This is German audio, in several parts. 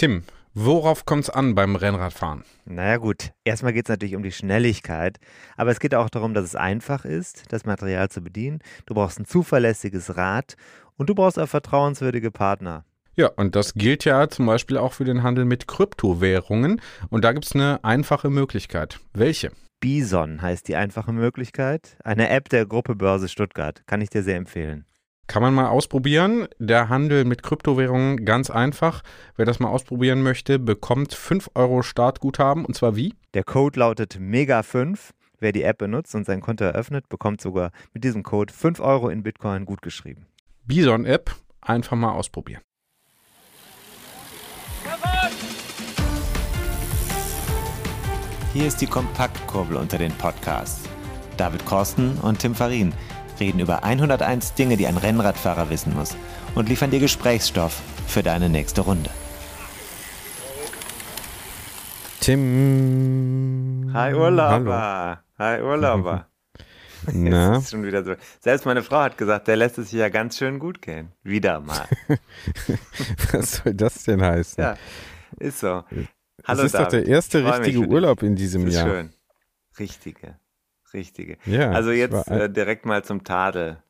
Tim, worauf kommt es an beim Rennradfahren? Naja gut, erstmal geht es natürlich um die Schnelligkeit, aber es geht auch darum, dass es einfach ist, das Material zu bedienen. Du brauchst ein zuverlässiges Rad und du brauchst auch vertrauenswürdige Partner. Ja, und das gilt ja zum Beispiel auch für den Handel mit Kryptowährungen. Und da gibt es eine einfache Möglichkeit. Welche? Bison heißt die einfache Möglichkeit. Eine App der Gruppe Börse Stuttgart. Kann ich dir sehr empfehlen. Kann man mal ausprobieren. Der Handel mit Kryptowährungen ganz einfach. Wer das mal ausprobieren möchte, bekommt 5 Euro Startguthaben. Und zwar wie? Der Code lautet MEGA5. Wer die App benutzt und sein Konto eröffnet, bekommt sogar mit diesem Code 5 Euro in Bitcoin gutgeschrieben. Bison-App. Einfach mal ausprobieren. Hier ist die Kompaktkurbel unter den Podcasts. David Korsten und Tim Farin reden über 101 Dinge, die ein Rennradfahrer wissen muss und liefern dir Gesprächsstoff für deine nächste Runde. Tim. Hi Urlauber. Hi Urlauber. Na? Das ist schon wieder so. Selbst meine Frau hat gesagt, der lässt es sich ja ganz schön gut gehen. Wieder mal. Was soll das denn heißen? Ja, ist so. das Hallo ist doch der David. erste richtige. Urlaub in diesem Das ist Jahr. schön. Richtige. Richtige. Ja, also jetzt äh, direkt mal zum Tadel.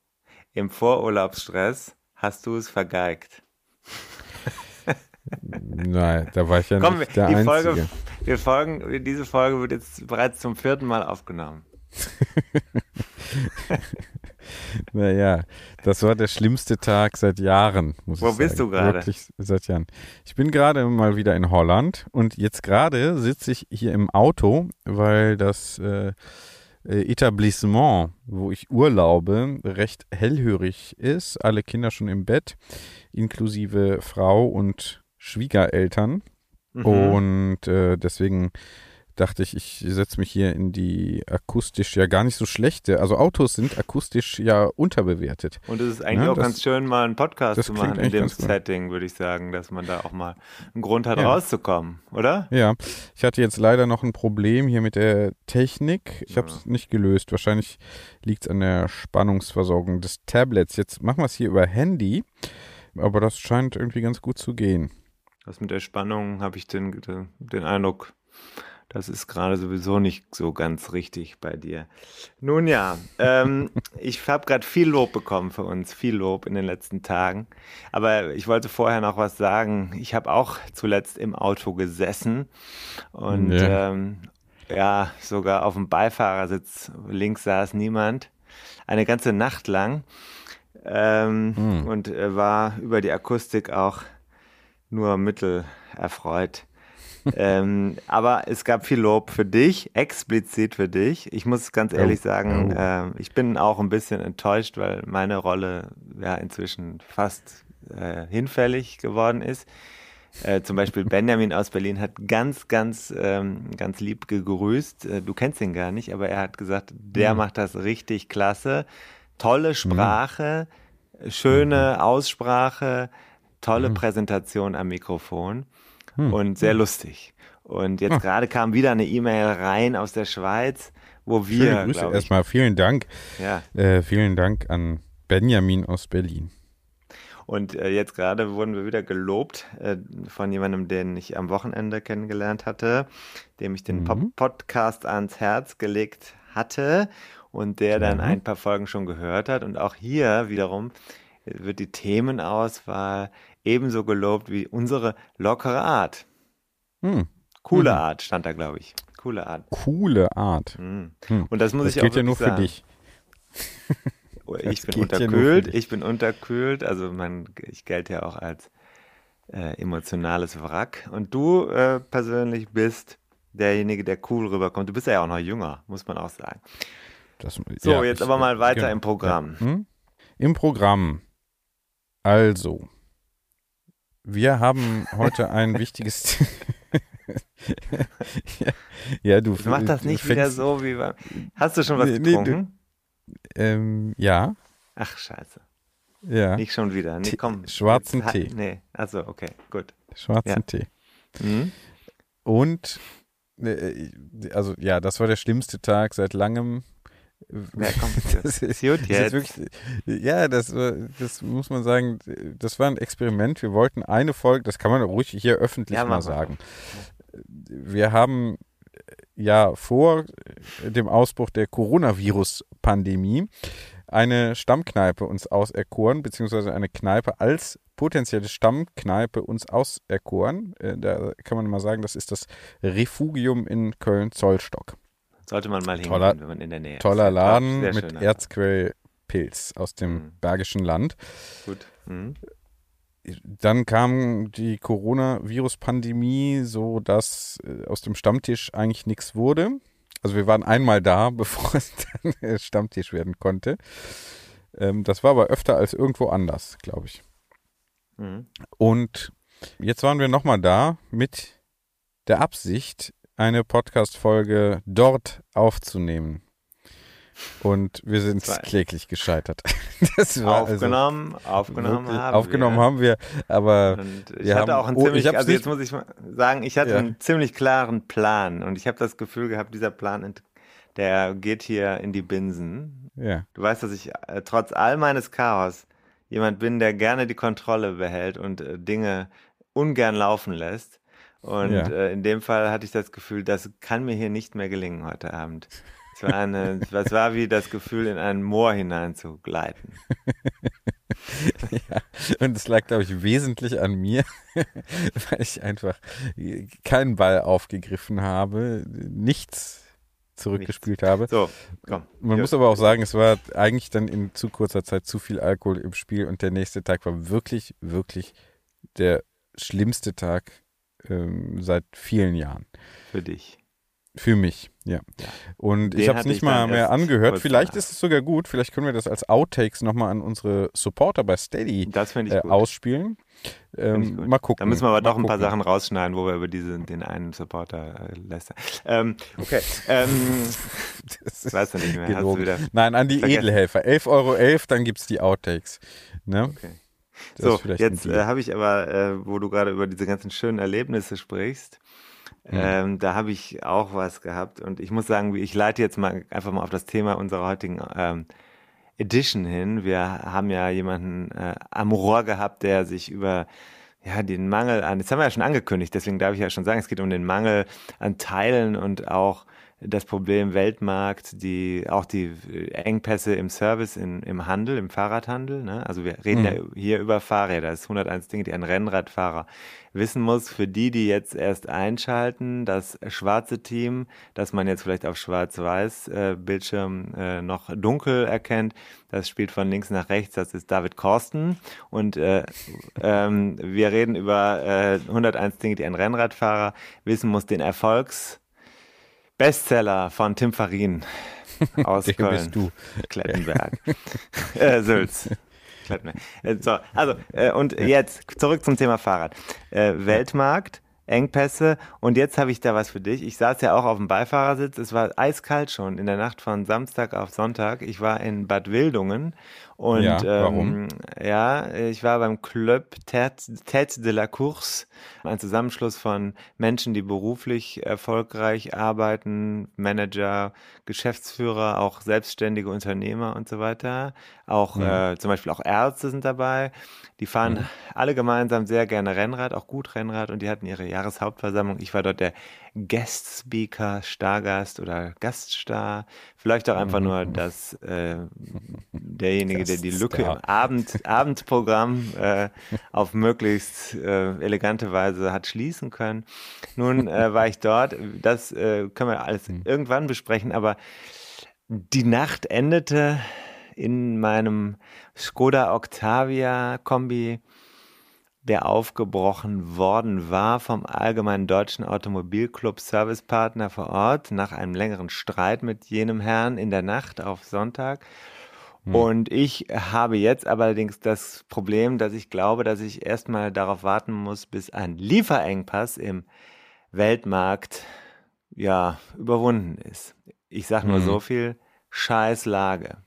Im Vorurlaubsstress hast du es vergeigt. Nein, da war ich ja Komm, nicht der die Einzige. Folge, wir folgen, diese Folge wird jetzt bereits zum vierten Mal aufgenommen. Naja, das war der schlimmste Tag seit Jahren, muss Wo bist sagen. du gerade? Wirklich seit Jahren. Ich bin gerade mal wieder in Holland und jetzt gerade sitze ich hier im Auto, weil das äh, Etablissement, wo ich urlaube, recht hellhörig ist. Alle Kinder schon im Bett, inklusive Frau und Schwiegereltern. Mhm. Und äh, deswegen dachte ich, ich setze mich hier in die akustisch ja gar nicht so schlechte. Also Autos sind akustisch ja unterbewertet. Und es ist eigentlich Ja, auch das- ganz schön, mal einen Podcast zu machen in dem. Setting, würde ich sagen, dass man da auch mal einen Grund hat, Ja. rauszukommen, oder? Ja, ich hatte jetzt leider noch ein Problem hier mit der Technik. Ich habe es nicht gelöst. Wahrscheinlich liegt es an der Spannungsversorgung des Tablets. Jetzt machen wir es hier über Handy, aber das scheint irgendwie ganz gut zu gehen. Das mit der Spannung habe ich den, den, den Eindruck, das ist gerade sowieso nicht so ganz richtig bei dir. Nun ja, ähm, ich habe gerade viel Lob bekommen für uns, viel Lob in den letzten Tagen. Aber ich wollte vorher noch was sagen. Ich habe auch zuletzt im Auto gesessen und Ja. ähm, ja, sogar auf dem Beifahrersitz links saß niemand. Eine ganze Nacht lang. Ähm, Und äh, war über die Akustik auch nur mittel erfreut. Ähm, aber es gab viel Lob für dich, explizit für dich. Ich muss ganz ehrlich Oh, sagen, ähm, ich bin auch ein bisschen enttäuscht, weil meine Rolle ja inzwischen fast äh, hinfällig geworden ist. Äh, zum Beispiel Benjamin aus Berlin hat ganz, ganz, ähm, ganz lieb gegrüßt. Äh, du kennst ihn gar nicht, aber er hat gesagt, der macht das richtig klasse. Tolle Sprache, schöne Aussprache, tolle Präsentation am Mikrofon und sehr lustig. Und jetzt gerade kam wieder eine E-Mail rein aus der Schweiz, wo wir, Schöne Grüße ich, erstmal. Vielen Dank. ja, Äh, vielen Dank an Benjamin aus Berlin. Und äh, jetzt gerade wurden wir wieder gelobt äh, von jemandem, den ich am Wochenende kennengelernt hatte, dem ich den Pop Podcast ans Herz gelegt hatte und der dann ein paar Folgen schon gehört hat. Und auch hier wiederum äh, wird die Themenauswahl ebenso gelobt wie unsere lockere Art. Hm. Coole Art stand da, glaube ich. Coole Art. Coole Art. Mhm. Hm. Und das muss Das ich gilt auch ja nur für sagen. dich. Ich Das bin unterkühlt, ich bin unterkühlt, also man, ich gelte ja auch als äh, emotionales Wrack. Und du äh, persönlich bist derjenige, der cool rüberkommt. Du bist ja auch noch jünger, muss man auch sagen. Das, So, ja, jetzt ich- aber mal weiter genau. im Programm. Hm? Im Programm. Also, Wir haben heute ein wichtiges. ja, ja, du. Mach das nicht wieder so wie beim. Hast du schon was nee, getrunken? Nee, du, ähm, ja. Ach, scheiße. Ja. Nicht schon wieder. Nee, komm. Schwarzen Tee. Nee, also okay, gut. Schwarzen ja. Tee. Mhm. Und, äh, also ja, das war der schlimmste Tag seit langem. Ja, komm, das ist gut jetzt. Wirklich, ja, das, das muss man sagen, das war ein Experiment. Wir wollten eine Folge, das kann man ruhig hier öffentlich ja, mal sagen. Wir haben ja vor dem Ausbruch der Coronavirus-Pandemie eine Stammkneipe uns auserkoren, beziehungsweise eine Kneipe als potenzielle Stammkneipe uns auserkoren. Äh, da kann man mal sagen, das ist das Refugium in Köln-Zollstock. Sollte man mal hingehen, toller, wenn man in der Nähe toller ist. Toller Laden mit Erzquellpilz aus dem mhm. Bergischen Land. Gut. Mhm. Dann kam die Coronavirus-Pandemie, so dass äh, aus dem Stammtisch eigentlich nichts wurde. Also wir waren einmal da, bevor es dann Stammtisch werden konnte. Ähm, das war aber öfter als irgendwo anders, glaube ich. Mhm. Und jetzt waren wir nochmal da mit der Absicht, eine Podcast-Folge dort aufzunehmen. Und wir sind kläglich gescheitert. aufgenommen, also aufgenommen haben Aufgenommen wir. haben wir, aber und ich hatte haben, auch einen ziemlich, oh, also jetzt muss ich mal sagen, ich hatte ja. einen ziemlich klaren Plan und ich habe das Gefühl gehabt, dieser Plan, der geht hier in die Binsen. Ja. Du weißt, dass ich äh, trotz all meines Chaos jemand bin, der gerne die Kontrolle behält und äh, Dinge ungern laufen lässt. Und ja. äh, in dem Fall hatte ich das Gefühl, das kann mir hier nicht mehr gelingen heute Abend. Es war, eine, es war wie das Gefühl, in ein Moor hineinzugleiten. ja, und es lag, glaube ich, wesentlich an mir, weil ich einfach keinen Ball aufgegriffen habe, nichts zurückgespielt habe. So, komm. Man muss aber auch sagen, es war eigentlich dann in zu kurzer Zeit zu viel Alkohol im Spiel und der nächste Tag war wirklich, wirklich der schlimmste Tag ähm, seit vielen Jahren. Für dich. Für mich, ja. ja. Und Den ich habe es nicht mal mehr angehört. Vielleicht ist es sogar gut. Vielleicht können wir das als Outtakes nochmal an unsere Supporter bei Steady äh, ausspielen. Ähm, mal gucken. Da müssen wir aber doch ein paar Sachen rausschneiden, wo wir über diesen, den einen Supporter äh, lästern. Ähm, okay. ähm, das weißt du nicht mehr. Nein, an die vergessen. Edelhelfer. 11,11 Euro, dann gibt es die Outtakes. Ne? Okay. So, jetzt äh, habe ich aber, äh, wo du gerade über diese ganzen schönen Erlebnisse sprichst, Mhm. Ähm, da habe ich auch was gehabt und ich muss sagen, ich leite jetzt mal einfach mal auf das Thema unserer heutigen ähm, Edition hin. Wir haben ja jemanden äh, am Rohr gehabt, der sich über ja, den Mangel an, das haben wir ja schon angekündigt, deswegen darf ich ja schon sagen, es geht um den Mangel an Teilen und auch das Problem Weltmarkt, die auch die Engpässe im Service, in, im Handel, im Fahrradhandel. Ne? Also wir reden mhm. ja hier über Fahrräder. Das ist 101 Dinge, die ein Rennradfahrer wissen muss, für die, die jetzt erst einschalten, das schwarze Team, das man jetzt vielleicht auf schwarz-weiß äh, Bildschirm äh, noch dunkel erkennt, das spielt von links nach rechts, das ist David Korsten und äh, ähm, wir reden über äh, 101 Dinge, die ein Rennradfahrer wissen muss, den Erfolgs Bestseller von Tim Farin aus Den Köln. Bist du. Klettenberg. äh, Sülz. Äh, so, also, äh, und jetzt zurück zum Thema Fahrrad. Äh, Weltmarkt, Engpässe und jetzt habe ich da was für dich. Ich saß ja auch auf dem Beifahrersitz. Es war eiskalt schon in der Nacht von Samstag auf Sonntag. Ich war in Bad Wildungen und ja, warum? Ähm, ja, ich war beim Club Tête de la Course, ein Zusammenschluss von Menschen, die beruflich erfolgreich arbeiten, Manager, Geschäftsführer, auch selbstständige Unternehmer und so weiter. Auch mhm. äh, zum Beispiel auch Ärzte sind dabei. Die fahren mhm. alle gemeinsam sehr gerne Rennrad, auch gut Rennrad und die hatten ihre Jahreshauptversammlung. Ich war dort der Guest Speaker, Stargast oder Gaststar. Vielleicht auch einfach nur das, äh, derjenige, der die Lücke im Abend, Abendprogramm äh, auf möglichst äh, elegante Weise hat schließen können. Nun äh, war ich dort. Das äh, können wir alles mhm. irgendwann besprechen, aber die Nacht endete in meinem Skoda Octavia Kombi der aufgebrochen worden war vom Allgemeinen Deutschen Automobilclub Servicepartner vor Ort nach einem längeren Streit mit jenem Herrn in der Nacht auf Sonntag. Hm. Und ich habe jetzt allerdings das Problem, dass ich glaube, dass ich erstmal darauf warten muss, bis ein Lieferengpass im Weltmarkt ja überwunden ist. Ich sage nur hm. so viel, scheiß Lage.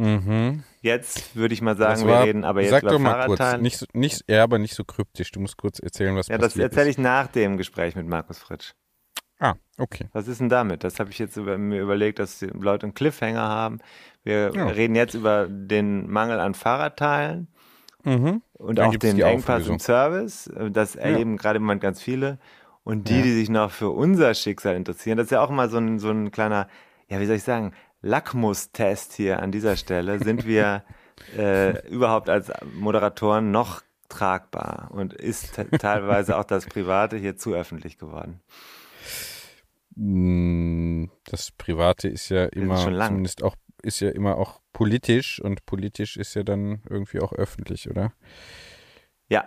Mhm. Jetzt würde ich mal sagen, war, wir reden aber jetzt sag über doch mal kurz, nicht, so, nicht, ja, aber nicht so kryptisch. Du musst kurz erzählen, was ja, passiert ist. Ja, das erzähle ich nach dem Gespräch mit Markus Fritsch. Ah, okay. Was ist denn damit? Das habe ich jetzt über, mir überlegt, dass die Leute einen Cliffhanger haben. Wir ja. reden jetzt über den Mangel an Fahrradteilen mhm. und Dann auch den Engpass im Service. Das erleben ja. gerade im Moment ganz viele. Und die, ja. die sich noch für unser Schicksal interessieren, das ist ja auch immer so ein, so ein kleiner, ja, wie soll ich sagen, Lackmustest hier an dieser Stelle. Sind wir äh, überhaupt als Moderatoren noch tragbar? Und ist teilweise auch das Private hier zu öffentlich geworden? Hm, das Private ist ja immer, ist zumindest auch, ist ja immer auch politisch und politisch ist ja dann irgendwie auch öffentlich, oder? Ja,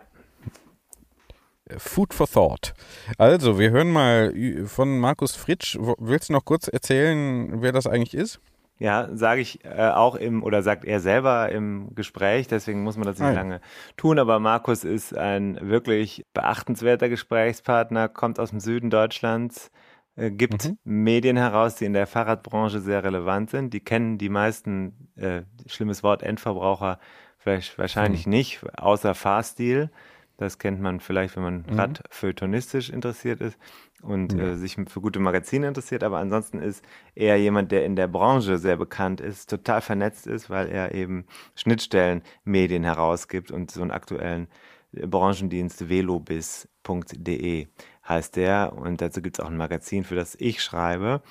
Food for Thought. Also, wir hören mal von Markus Fritsch. Willst du noch kurz erzählen, wer das eigentlich ist? Ja, sage ich äh, auch im, oder sagt er selber im Gespräch, deswegen muss man das nicht Nein. lange tun. Aber Markus ist ein wirklich beachtenswerter Gesprächspartner, kommt aus dem Süden Deutschlands, äh, gibt mhm. Medien heraus, die in der Fahrradbranche sehr relevant sind. Die kennen die meisten, äh, schlimmes Wort, Endverbraucher vielleicht wahrscheinlich mhm. nicht, außer Fahrstil. Das kennt man vielleicht, wenn man mhm. radfeuilletonistisch interessiert ist und ja. äh, sich für gute Magazine interessiert. Aber ansonsten ist er jemand, der in der Branche sehr bekannt ist, total vernetzt ist, weil er eben Schnittstellenmedien herausgibt und so einen aktuellen äh, Branchendienst velobis.de heißt der. Und dazu gibt es auch ein Magazin, für das ich schreibe.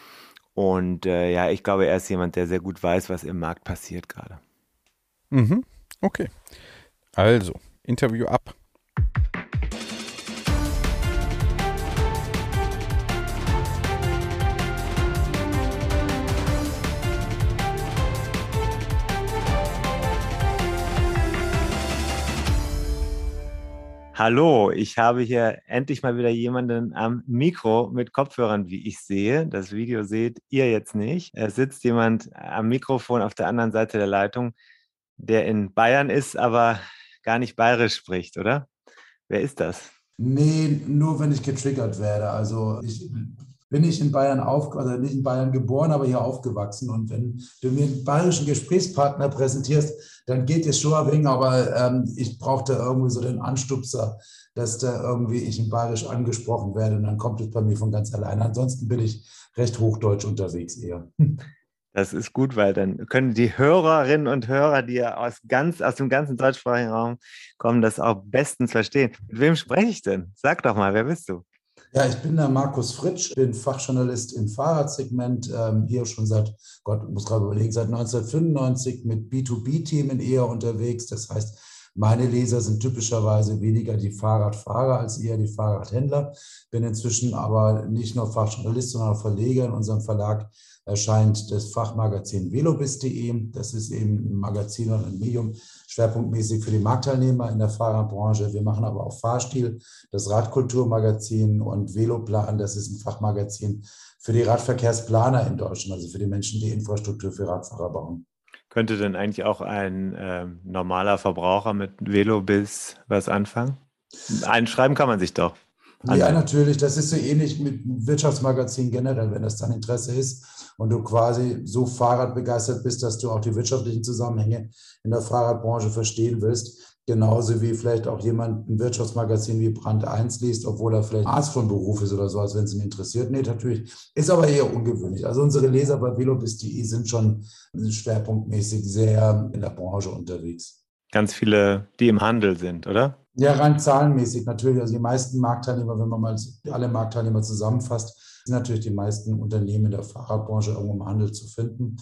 Und äh, ja, ich glaube, er ist jemand, der sehr gut weiß, was im Markt passiert gerade. Mhm. Okay. Also, Interview ab. Hallo, ich habe hier endlich mal wieder jemanden am Mikro mit Kopfhörern, wie ich sehe. Das Video seht ihr jetzt nicht. Es sitzt jemand am Mikrofon auf der anderen Seite der Leitung, der in Bayern ist, aber gar nicht bayerisch spricht, oder? Wer ist das? Nee, nur wenn ich getriggert werde. Also ich bin ich in Bayern auf, also nicht in Bayern geboren, aber hier aufgewachsen. Und wenn du mir einen bayerischen Gesprächspartner präsentierst, dann geht es schon ein wenig, aber ähm, ich brauche da irgendwie so den Anstupser, dass da irgendwie ich in Bayerisch angesprochen werde und dann kommt es bei mir von ganz alleine. Ansonsten bin ich recht hochdeutsch unterwegs eher. Das ist gut, weil dann können die Hörerinnen und Hörer, die ja aus, ganz, aus dem ganzen deutschsprachigen Raum kommen, das auch bestens verstehen. Mit wem spreche ich denn? Sag doch mal, wer bist du? Ja, ich bin der Markus Fritsch, bin Fachjournalist im Fahrradsegment, ähm, hier schon seit, Gott, muss gerade überlegen, seit 1995 mit B2B-Themen eher unterwegs. Das heißt, meine Leser sind typischerweise weniger die Fahrradfahrer als eher die Fahrradhändler. Bin inzwischen aber nicht nur Fachjournalist, sondern auch Verleger in unserem Verlag erscheint das Fachmagazin velobis.de. Das ist eben ein Magazin und ein Medium schwerpunktmäßig für die Marktteilnehmer in der Fahrerbranche. Wir machen aber auch Fahrstil, das Radkulturmagazin und Veloplan. Das ist ein Fachmagazin für die Radverkehrsplaner in Deutschland, also für die Menschen, die Infrastruktur für Radfahrer bauen. Könnte denn eigentlich auch ein äh, normaler Verbraucher mit Velobis was anfangen? Einschreiben kann man sich doch. Ja, natürlich. Das ist so ähnlich mit Wirtschaftsmagazin generell, wenn das dein Interesse ist und du quasi so Fahrradbegeistert bist, dass du auch die wirtschaftlichen Zusammenhänge in der Fahrradbranche verstehen willst. Genauso wie vielleicht auch jemand ein Wirtschaftsmagazin wie Brand 1 liest, obwohl er vielleicht Arzt von Beruf ist oder so, als wenn es ihn interessiert. Nee, natürlich. Ist aber eher ungewöhnlich. Also unsere Leser bei velobis.de sind schon schwerpunktmäßig sehr in der Branche unterwegs. Ganz viele, die im Handel sind, oder? Ja, rein zahlenmäßig natürlich. Also die meisten Marktteilnehmer, wenn man mal alle Marktteilnehmer zusammenfasst, sind natürlich die meisten Unternehmen in der Fahrradbranche irgendwo im Handel zu finden.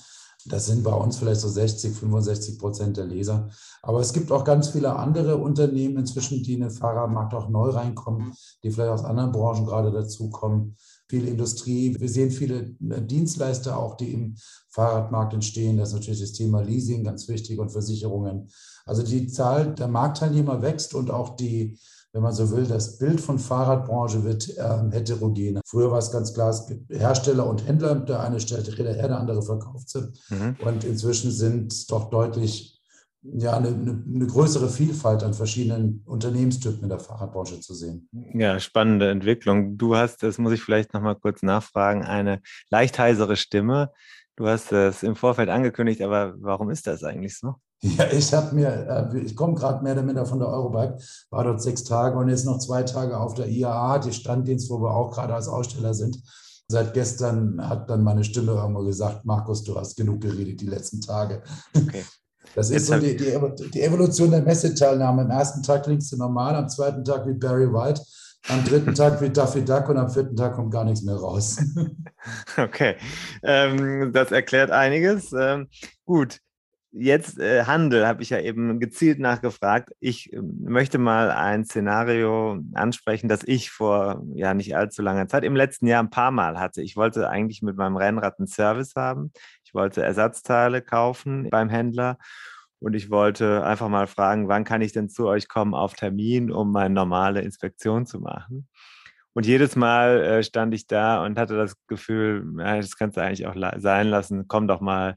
Das sind bei uns vielleicht so 60, 65 Prozent der Leser. Aber es gibt auch ganz viele andere Unternehmen inzwischen, die in den Fahrradmarkt auch neu reinkommen, die vielleicht aus anderen Branchen gerade dazukommen. viele Industrie. Wir sehen viele äh, Dienstleister auch, die im Fahrradmarkt entstehen. Das ist natürlich das Thema Leasing ganz wichtig und Versicherungen. Also die Zahl der Marktteilnehmer wächst und auch die wenn man so will, das Bild von Fahrradbranche wird äh, heterogener. Früher war es ganz klar, es gibt Hersteller und Händler. Der eine stellt Räder her, der andere verkauft sie. Mhm. Und inzwischen sind doch deutlich ja, eine, eine, größere Vielfalt an verschiedenen Unternehmenstypen in der Fahrradbranche zu sehen. Ja, spannende Entwicklung. Du hast, das muss ich vielleicht noch mal kurz nachfragen, eine leicht heisere Stimme. Du hast es im Vorfeld angekündigt, aber warum ist das eigentlich so? Ja, ich habe mir, äh, ich komme gerade mehr oder minder von der Eurobike, war dort sechs Tage und jetzt noch zwei Tage auf der IAA, die Standdienst, wo wir auch gerade als Aussteller sind. Seit gestern hat dann meine Stimme irgendwo gesagt, Markus, du hast genug geredet die letzten Tage. Okay. Das ist so die, die, die, Evolution der Messeteilnahme. Am ersten Tag klingst du normal, am zweiten Tag wie Barry White, am dritten Tag wie Duffy Duck und am vierten Tag kommt gar nichts mehr raus. Okay, ähm, das erklärt einiges. Ähm, gut, jetzt äh, Handel, habe ich ja eben gezielt nachgefragt. Ich äh, möchte mal ein Szenario ansprechen, das ich vor ja nicht allzu langer Zeit, im letzten Jahr ein paar Mal hatte. Ich wollte eigentlich mit meinem Rennrad einen Service haben. Ich wollte Ersatzteile kaufen beim Händler und ich wollte einfach mal fragen, wann kann ich denn zu euch kommen auf Termin, um meine normale Inspektion zu machen? Und jedes Mal äh, stand ich da und hatte das Gefühl, ja, das kannst du eigentlich auch sein lassen, komm doch mal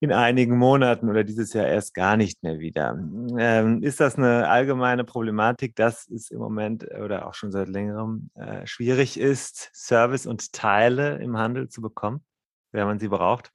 in einigen Monaten oder dieses Jahr erst gar nicht mehr wieder. Ähm, ist das eine allgemeine Problematik, dass es im Moment oder auch schon seit längerem äh, schwierig ist, Service und Teile im Handel zu bekommen, wenn man sie braucht?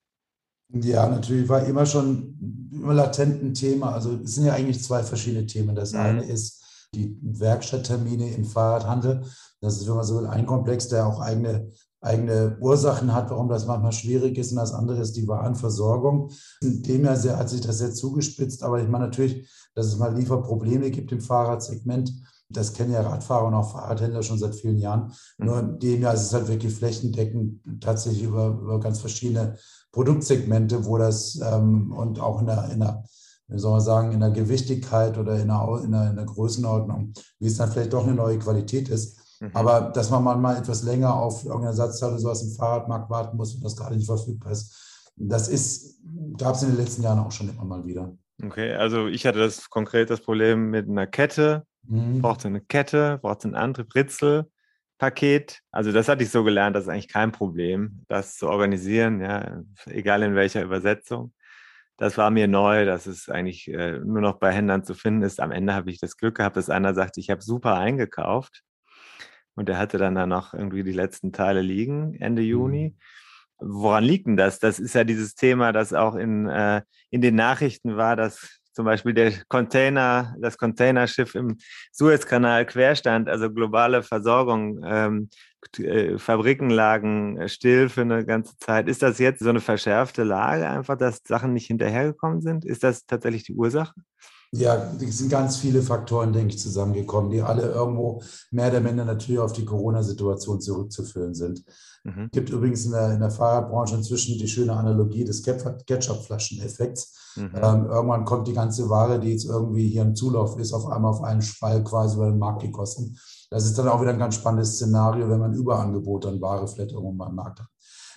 Ja, natürlich war immer schon immer latent ein Thema. Also es sind ja eigentlich zwei verschiedene Themen. Das mhm. eine ist die Werkstatttermine im Fahrradhandel. Das ist, wenn man so will, ein Komplex, der auch eigene eigene Ursachen hat, warum das manchmal schwierig ist. Und das andere ist die Warenversorgung. In dem Jahr hat sich das sehr zugespitzt. Aber ich meine natürlich, dass es mal Lieferprobleme gibt im Fahrradsegment. Das kennen ja Radfahrer und auch Fahrradhändler schon seit vielen Jahren. Mhm. Nur in dem Jahr ist es halt wirklich flächendeckend tatsächlich über, über ganz verschiedene Produktsegmente, wo das ähm, und auch in der, in der wie soll man sagen, in der Gewichtigkeit oder in der, in der, in der Größenordnung, wie es dann vielleicht doch eine neue Qualität ist. Mhm. Aber dass man mal etwas länger auf irgendeine Satzzahl oder sowas im Fahrradmarkt warten muss und das gerade nicht verfügbar ist, das ist, gab es in den letzten Jahren auch schon immer mal wieder. Okay, also ich hatte das konkret das Problem mit einer Kette. Mhm. Brauchte eine Kette, brauchte einen Antrieb, Ritzel, Paket. Also das hatte ich so gelernt, das ist eigentlich kein Problem, das zu organisieren, ja, egal in welcher Übersetzung. Das war mir neu, dass es eigentlich äh, nur noch bei Händlern zu finden ist. Am Ende habe ich das Glück gehabt, dass einer sagt, ich habe super eingekauft und er hatte dann da noch irgendwie die letzten Teile liegen, Ende mhm. Juni. Woran liegt denn das? Das ist ja dieses Thema, das auch in, äh, in den Nachrichten war, dass zum Beispiel der Container, das Containerschiff im Suezkanal querstand, also globale Versorgung, ähm, äh, Fabriken lagen still für eine ganze Zeit. Ist das jetzt so eine verschärfte Lage einfach, dass Sachen nicht hinterhergekommen sind? Ist das tatsächlich die Ursache? Ja, es sind ganz viele Faktoren, denke ich, zusammengekommen, die alle irgendwo mehr oder minder natürlich auf die Corona-Situation zurückzuführen sind. Es mhm. gibt übrigens in der, in der Fahrradbranche inzwischen die schöne Analogie des Ketchup-Flaschen-Effekts. Mhm. Ähm, irgendwann kommt die ganze Ware, die jetzt irgendwie hier im Zulauf ist, auf einmal auf einen Spall quasi über den Markt gekostet. Das ist dann auch wieder ein ganz spannendes Szenario, wenn man Überangebot an Ware vielleicht irgendwo mal am Markt hat.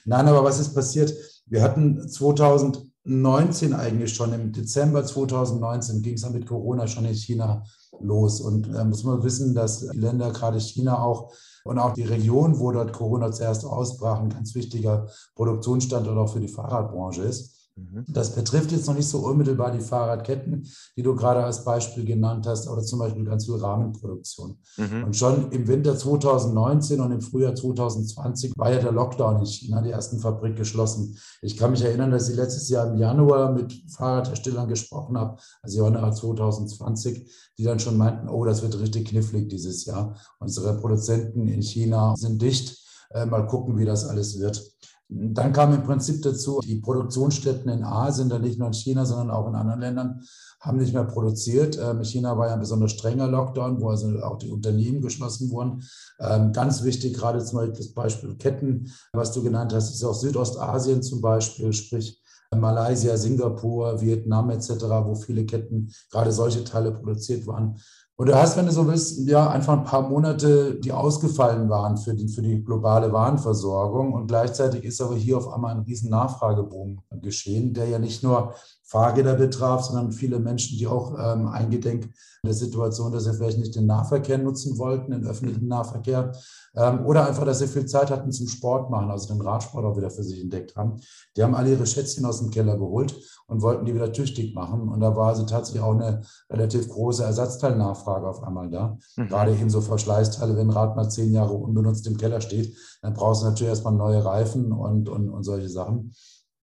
Nein, aber was ist passiert? Wir hatten 2000 2019 eigentlich schon, im Dezember 2019 ging es dann mit Corona schon in China los. Und da äh, muss man wissen, dass die Länder, gerade China auch und auch die Region, wo dort Corona zuerst ausbrach, ein ganz wichtiger Produktionsstandort auch für die Fahrradbranche ist. Mhm. Das betrifft jetzt noch nicht so unmittelbar die Fahrradketten, die du gerade als Beispiel genannt hast, oder zum Beispiel ganz viel Rahmenproduktion. Mhm. Und schon im Winter 2019 und im Frühjahr 2020 war ja der Lockdown in China, die ersten Fabrik geschlossen. Ich kann mich erinnern, dass ich letztes Jahr im Januar mit Fahrradherstellern gesprochen habe, also Januar 2020, die dann schon meinten, oh, das wird richtig knifflig dieses Jahr. Unsere Produzenten in China sind dicht. Äh, mal gucken, wie das alles wird. Dann kam im Prinzip dazu, die Produktionsstätten in Asien, dann nicht nur in China, sondern auch in anderen Ländern, haben nicht mehr produziert. Ähm, China war ja ein besonders strenger Lockdown, wo also auch die Unternehmen geschlossen wurden. Ähm, ganz wichtig, gerade zum Beispiel das Beispiel Ketten, was du genannt hast, ist auch Südostasien zum Beispiel, sprich Malaysia, Singapur, Vietnam etc., wo viele Ketten, gerade solche Teile produziert waren, Und du hast, wenn du so willst, ja, einfach ein paar Monate, die ausgefallen waren für die, für die globale Warenversorgung. Und gleichzeitig ist aber hier auf einmal ein riesen Nachfrageboom geschehen, der ja nicht nur Fahrräder betraf, sondern viele Menschen, die auch ähm, eingedenk der Situation, dass sie vielleicht nicht den Nahverkehr nutzen wollten, den öffentlichen Nahverkehr, ähm, oder einfach, dass sie viel Zeit hatten zum Sport machen, also den Radsport auch wieder für sich entdeckt haben. Die haben alle ihre Schätzchen aus dem Keller geholt und wollten die wieder tüchtig machen. Und da war also tatsächlich auch eine relativ große Ersatzteilnachfrage auf einmal da. Mhm. Gerade eben so Verschleißteile, wenn ein Rad mal zehn Jahre unbenutzt im Keller steht, dann brauchst du natürlich erstmal neue Reifen und, und, und solche Sachen.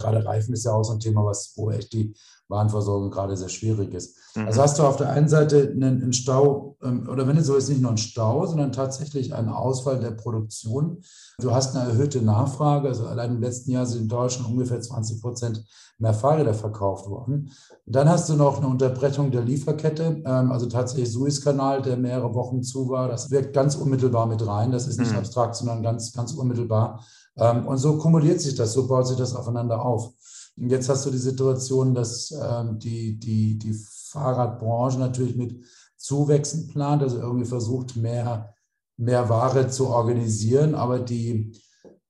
Gerade Reifen ist ja auch so ein Thema, was, wo echt die Warenversorgung gerade sehr schwierig ist. Mhm. Also hast du auf der einen Seite einen, einen Stau, ähm, oder wenn es so ist, nicht nur einen Stau, sondern tatsächlich einen Ausfall der Produktion. Du hast eine erhöhte Nachfrage. Also allein im letzten Jahr sind in Deutschland ungefähr 20 Prozent mehr Fahrräder verkauft worden. dann hast du noch eine Unterbrechung der Lieferkette, ähm, also tatsächlich Suezkanal, der mehrere Wochen zu war. Das wirkt ganz unmittelbar mit rein. Das ist nicht mhm. abstrakt, sondern ganz, ganz unmittelbar. Ähm, und so kumuliert sich das, so baut sich das aufeinander auf. Und jetzt hast du die Situation, dass ähm, die, die, die Fahrradbranche natürlich mit Zuwächsen plant, also irgendwie versucht, mehr, mehr Ware zu organisieren, aber die,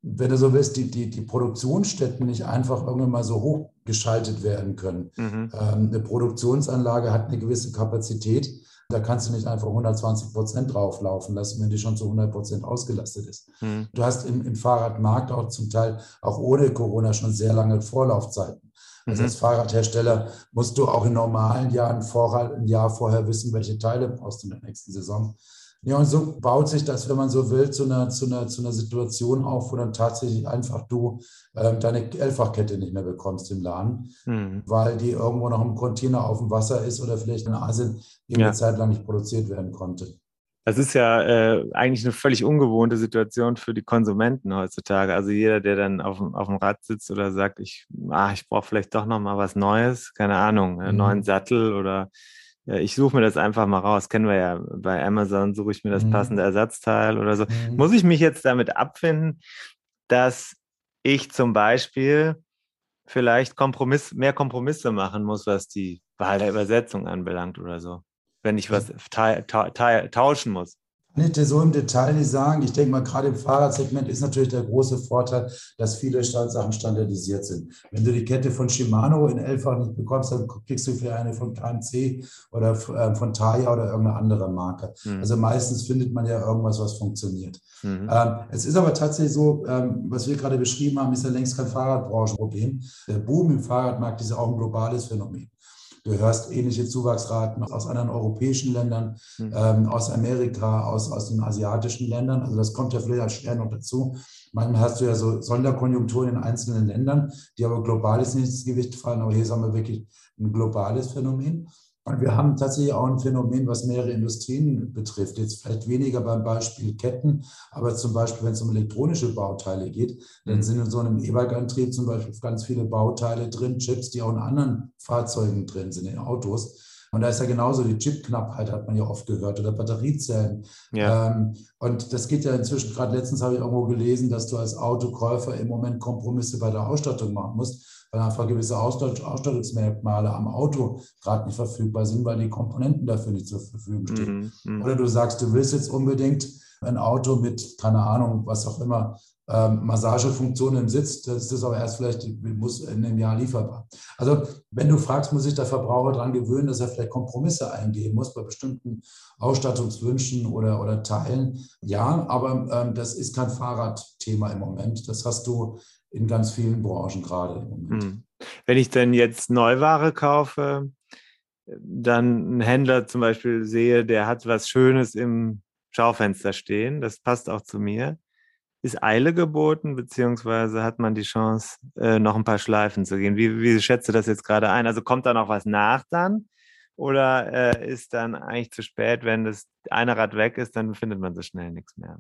wenn du so willst, die, die, die Produktionsstätten nicht einfach irgendwann mal so hochgeschaltet werden können. Mhm. Ähm, eine Produktionsanlage hat eine gewisse Kapazität da kannst du nicht einfach 120 Prozent drauflaufen lassen, wenn die schon zu 100 Prozent ausgelastet ist. Mhm. Du hast im, im, Fahrradmarkt auch zum Teil auch ohne Corona schon sehr lange Vorlaufzeiten. Also mhm. als Fahrradhersteller musst du auch in normalen Jahren vorher, ein Jahr vorher wissen, welche Teile brauchst du in der nächsten Saison. Ja, und so baut sich das, wenn man so will, zu einer, zu einer, zu einer Situation auf, wo dann tatsächlich einfach du ähm, deine Elffachkette nicht mehr bekommst im Laden, mhm. weil die irgendwo noch im Container auf dem Wasser ist oder vielleicht in Asien die ja. eine Zeit lang nicht produziert werden konnte. Das ist ja äh, eigentlich eine völlig ungewohnte Situation für die Konsumenten heutzutage. Also jeder, der dann auf, auf dem Rad sitzt oder sagt, ich, ah, ich brauche vielleicht doch noch mal was Neues, keine Ahnung, einen mhm. neuen Sattel oder ja, ich suche mir das einfach mal raus. Kennen wir ja bei Amazon, suche ich mir das mhm. passende Ersatzteil oder so. Mhm. Muss ich mich jetzt damit abfinden, dass ich zum Beispiel vielleicht Kompromiss, mehr Kompromisse machen muss, was die Wahl der Übersetzung anbelangt oder so, wenn ich was ta ta ta tauschen muss? Nicht so im Detail nicht sagen. Ich denke mal, gerade im Fahrradsegment ist natürlich der große Vorteil, dass viele Sachen standardisiert sind. Wenn du die Kette von Shimano in Elfach nicht bekommst, dann kriegst du vielleicht eine von KMC oder äh, von Taya oder irgendeine andere Marke. Mhm. Also meistens findet man ja irgendwas, was funktioniert. Mhm. Ähm, es ist aber tatsächlich so, ähm, was wir gerade beschrieben haben, ist ja längst kein Fahrradbranchenproblem. Der Boom im Fahrradmarkt ist ja auch ein globales Phänomen. Du hörst ähnliche Zuwachsraten aus anderen europäischen Ländern, mhm. ähm, aus Amerika, aus, aus den asiatischen Ländern. Also das kommt ja vielleicht schwer noch dazu. Manchmal hast du ja so Sonderkonjunkturen in einzelnen Ländern, die aber global ins Gewicht fallen. Aber hier haben wir wirklich ein globales Phänomen. Und wir haben tatsächlich auch ein Phänomen, was mehrere Industrien betrifft. Jetzt vielleicht weniger beim Beispiel Ketten, aber zum Beispiel, wenn es um elektronische Bauteile geht, dann mhm. sind in so einem E-Bike-Antrieb zum Beispiel ganz viele Bauteile drin, Chips, die auch in anderen Fahrzeugen drin sind, in Autos. Und da ist ja genauso die Chipknappheit, hat man ja oft gehört, oder Batteriezellen. Ja. Ähm, und das geht ja inzwischen, gerade letztens habe ich irgendwo gelesen, dass du als Autokäufer im Moment Kompromisse bei der Ausstattung machen musst weil einfach gewisse Ausstattungsmerkmale am Auto gerade nicht verfügbar sind, weil die Komponenten dafür nicht zur Verfügung stehen. Mhm, mhm. Oder du sagst, du willst jetzt unbedingt ein Auto mit, keine Ahnung, was auch immer, ähm, Massagefunktion im Sitz, das ist aber erst vielleicht muss in einem Jahr lieferbar. Also wenn du fragst, muss sich der Verbraucher daran gewöhnen, dass er vielleicht Kompromisse eingehen muss bei bestimmten Ausstattungswünschen oder, oder Teilen. Ja, aber ähm, das ist kein Fahrradthema im Moment. Das hast du in ganz vielen Branchen gerade im Moment. Hm. Wenn ich denn jetzt Neuware kaufe, dann einen Händler zum Beispiel sehe, der hat was Schönes im Schaufenster stehen, das passt auch zu mir. Ist Eile geboten, beziehungsweise hat man die Chance, äh, noch ein paar Schleifen zu gehen? Wie, wie schätzt du das jetzt gerade ein? Also kommt da noch was nach dann? Oder äh, ist dann eigentlich zu spät, wenn das eine Rad weg ist, dann findet man so schnell nichts mehr?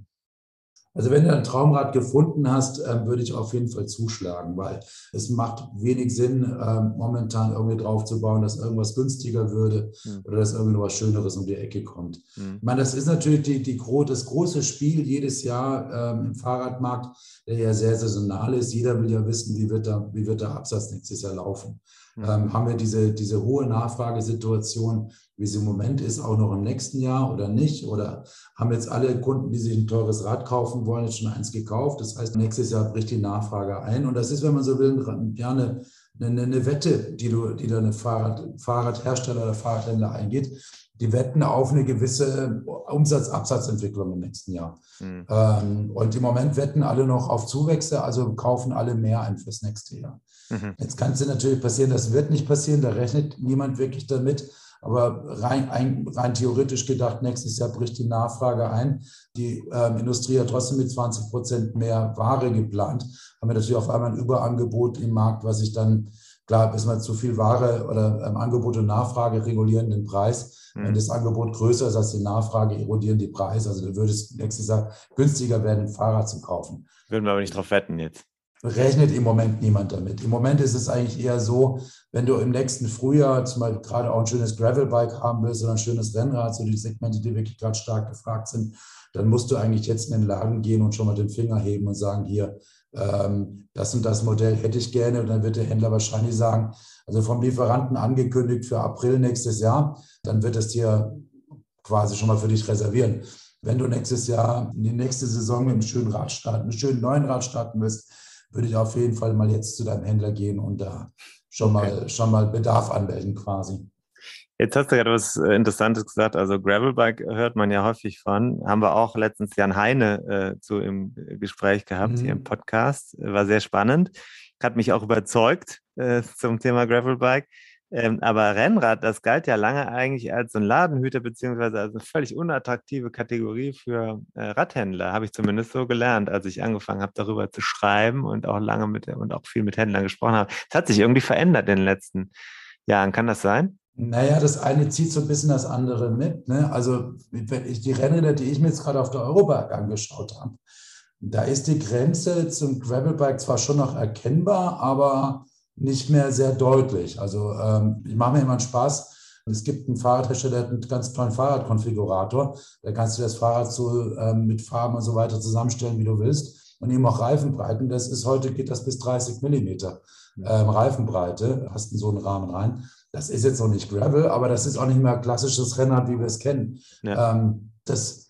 Also wenn du ein Traumrad gefunden hast, äh, würde ich auf jeden Fall zuschlagen, weil es macht wenig Sinn, äh, momentan irgendwie drauf zu bauen, dass irgendwas günstiger würde mhm. oder dass irgendwie was Schöneres um die Ecke kommt. Mhm. Ich meine, das ist natürlich die, die, das große Spiel jedes Jahr ähm, im Fahrradmarkt, der ja sehr saisonal ist. Jeder will ja wissen, wie wird, da, wie wird der Absatz nächstes Jahr laufen. Mhm. Ähm, haben wir diese, diese hohe Nachfragesituation, wie sie im Moment ist, auch noch im nächsten Jahr oder nicht? Oder haben jetzt alle Kunden, die sich ein teures Rad kaufen wollen, jetzt schon eins gekauft? Das heißt, nächstes Jahr bricht die Nachfrage ein. Und das ist, wenn man so will, ja, eine, eine, eine Wette, die, du, die da eine Fahrrad, Fahrradhersteller oder Fahrradhändler eingeht die wetten auf eine gewisse Umsatz-Absatzentwicklung im nächsten Jahr. Mhm. Ähm, und im Moment wetten alle noch auf Zuwächse, also kaufen alle mehr ein fürs nächste Jahr. Mhm. Jetzt kann es natürlich passieren, das wird nicht passieren, da rechnet niemand wirklich damit. Aber rein, ein, rein theoretisch gedacht, nächstes Jahr bricht die Nachfrage ein. Die ähm, Industrie hat trotzdem mit 20 Prozent mehr Ware geplant. Haben wir natürlich auf einmal ein Überangebot im Markt, was sich dann, klar, ist mal zu viel Ware oder ähm, Angebot und Nachfrage regulieren den Preis. Wenn hm. das Angebot größer ist als die Nachfrage, erodieren die Preise. Also da würde es nächstes Jahr günstiger werden, ein Fahrrad zu kaufen. Würden wir aber nicht drauf wetten jetzt. Rechnet im Moment niemand damit. Im Moment ist es eigentlich eher so, wenn du im nächsten Frühjahr zum Beispiel gerade auch ein schönes Gravelbike haben willst oder ein schönes Rennrad, so die Segmente, die wirklich gerade stark gefragt sind, dann musst du eigentlich jetzt in den Laden gehen und schon mal den Finger heben und sagen, hier, ähm, das und das Modell hätte ich gerne. Und dann wird der Händler wahrscheinlich sagen, also vom Lieferanten angekündigt für April nächstes Jahr, dann wird es dir quasi schon mal für dich reservieren. Wenn du nächstes Jahr in die nächste Saison mit einem schönen Rad starten, einem schönen neuen Rad starten willst, würde ich auf jeden Fall mal jetzt zu deinem Händler gehen und da schon mal, okay. schon mal Bedarf anmelden quasi. Jetzt hast du gerade was äh, Interessantes gesagt. Also Gravelbike hört man ja häufig von. Haben wir auch letztens Jan Heine äh, zu im Gespräch gehabt, mhm. hier im Podcast. War sehr spannend. Hat mich auch überzeugt äh, zum Thema Gravelbike. Ähm, aber Rennrad, das galt ja lange eigentlich als so ein Ladenhüter beziehungsweise als eine völlig unattraktive Kategorie für äh, Radhändler, habe ich zumindest so gelernt, als ich angefangen habe, darüber zu schreiben und auch lange mit und auch viel mit Händlern gesprochen habe. Es hat sich irgendwie verändert in den letzten Jahren. Kann das sein? Naja, das eine zieht so ein bisschen das andere mit. Ne? Also die Rennräder, die ich mir jetzt gerade auf der Eurobike angeschaut habe, da ist die Grenze zum Gravelbike zwar schon noch erkennbar, aber nicht mehr sehr deutlich. Also ähm, ich mache mir immer einen Spaß. Es gibt einen Fahrradhersteller, der hat einen ganz tollen Fahrradkonfigurator. Da kannst du das Fahrrad so ähm, mit Farben und so weiter zusammenstellen, wie du willst. Und eben auch Reifenbreiten. Das ist heute geht das bis 30 Millimeter ähm, Reifenbreite. Hast du so einen Rahmen rein. Das ist jetzt noch nicht Gravel, aber das ist auch nicht mehr klassisches Rennrad, wie wir es kennen. Ja. Ähm, das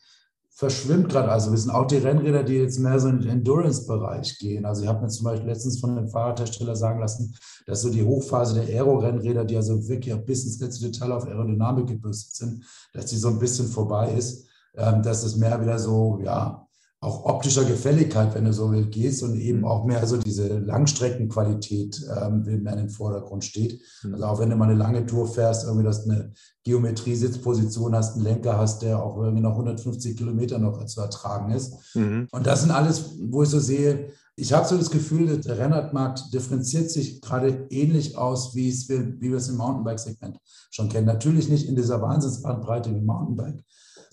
verschwimmt gerade. Also wir sind auch die Rennräder, die jetzt mehr so in den Endurance-Bereich gehen. Also ich habe mir zum Beispiel letztens von einem Fahrradhersteller sagen lassen, dass so die Hochphase der Aero-Rennräder, die also wirklich bis ins letzte Detail auf Aerodynamik gebürstet sind, dass die so ein bisschen vorbei ist. Ähm, dass es mehr wieder so, ja, auch optischer Gefälligkeit, wenn du so willst, gehst und eben mhm. auch mehr so diese Langstreckenqualität ähm, mehr in den Vordergrund steht. Mhm. Also auch wenn du mal eine lange Tour fährst, irgendwie, dass du eine Geometrie-Sitzposition hast, einen Lenker hast, der auch irgendwie noch 150 Kilometer noch zu ertragen ist. Mhm. Und das sind alles, wo ich so sehe, ich habe so das Gefühl, der Rennradmarkt differenziert sich gerade ähnlich aus, wie, es wir, wie wir es im Mountainbike-Segment schon kennen. Natürlich nicht in dieser Wahnsinnsbandbreite wie Mountainbike,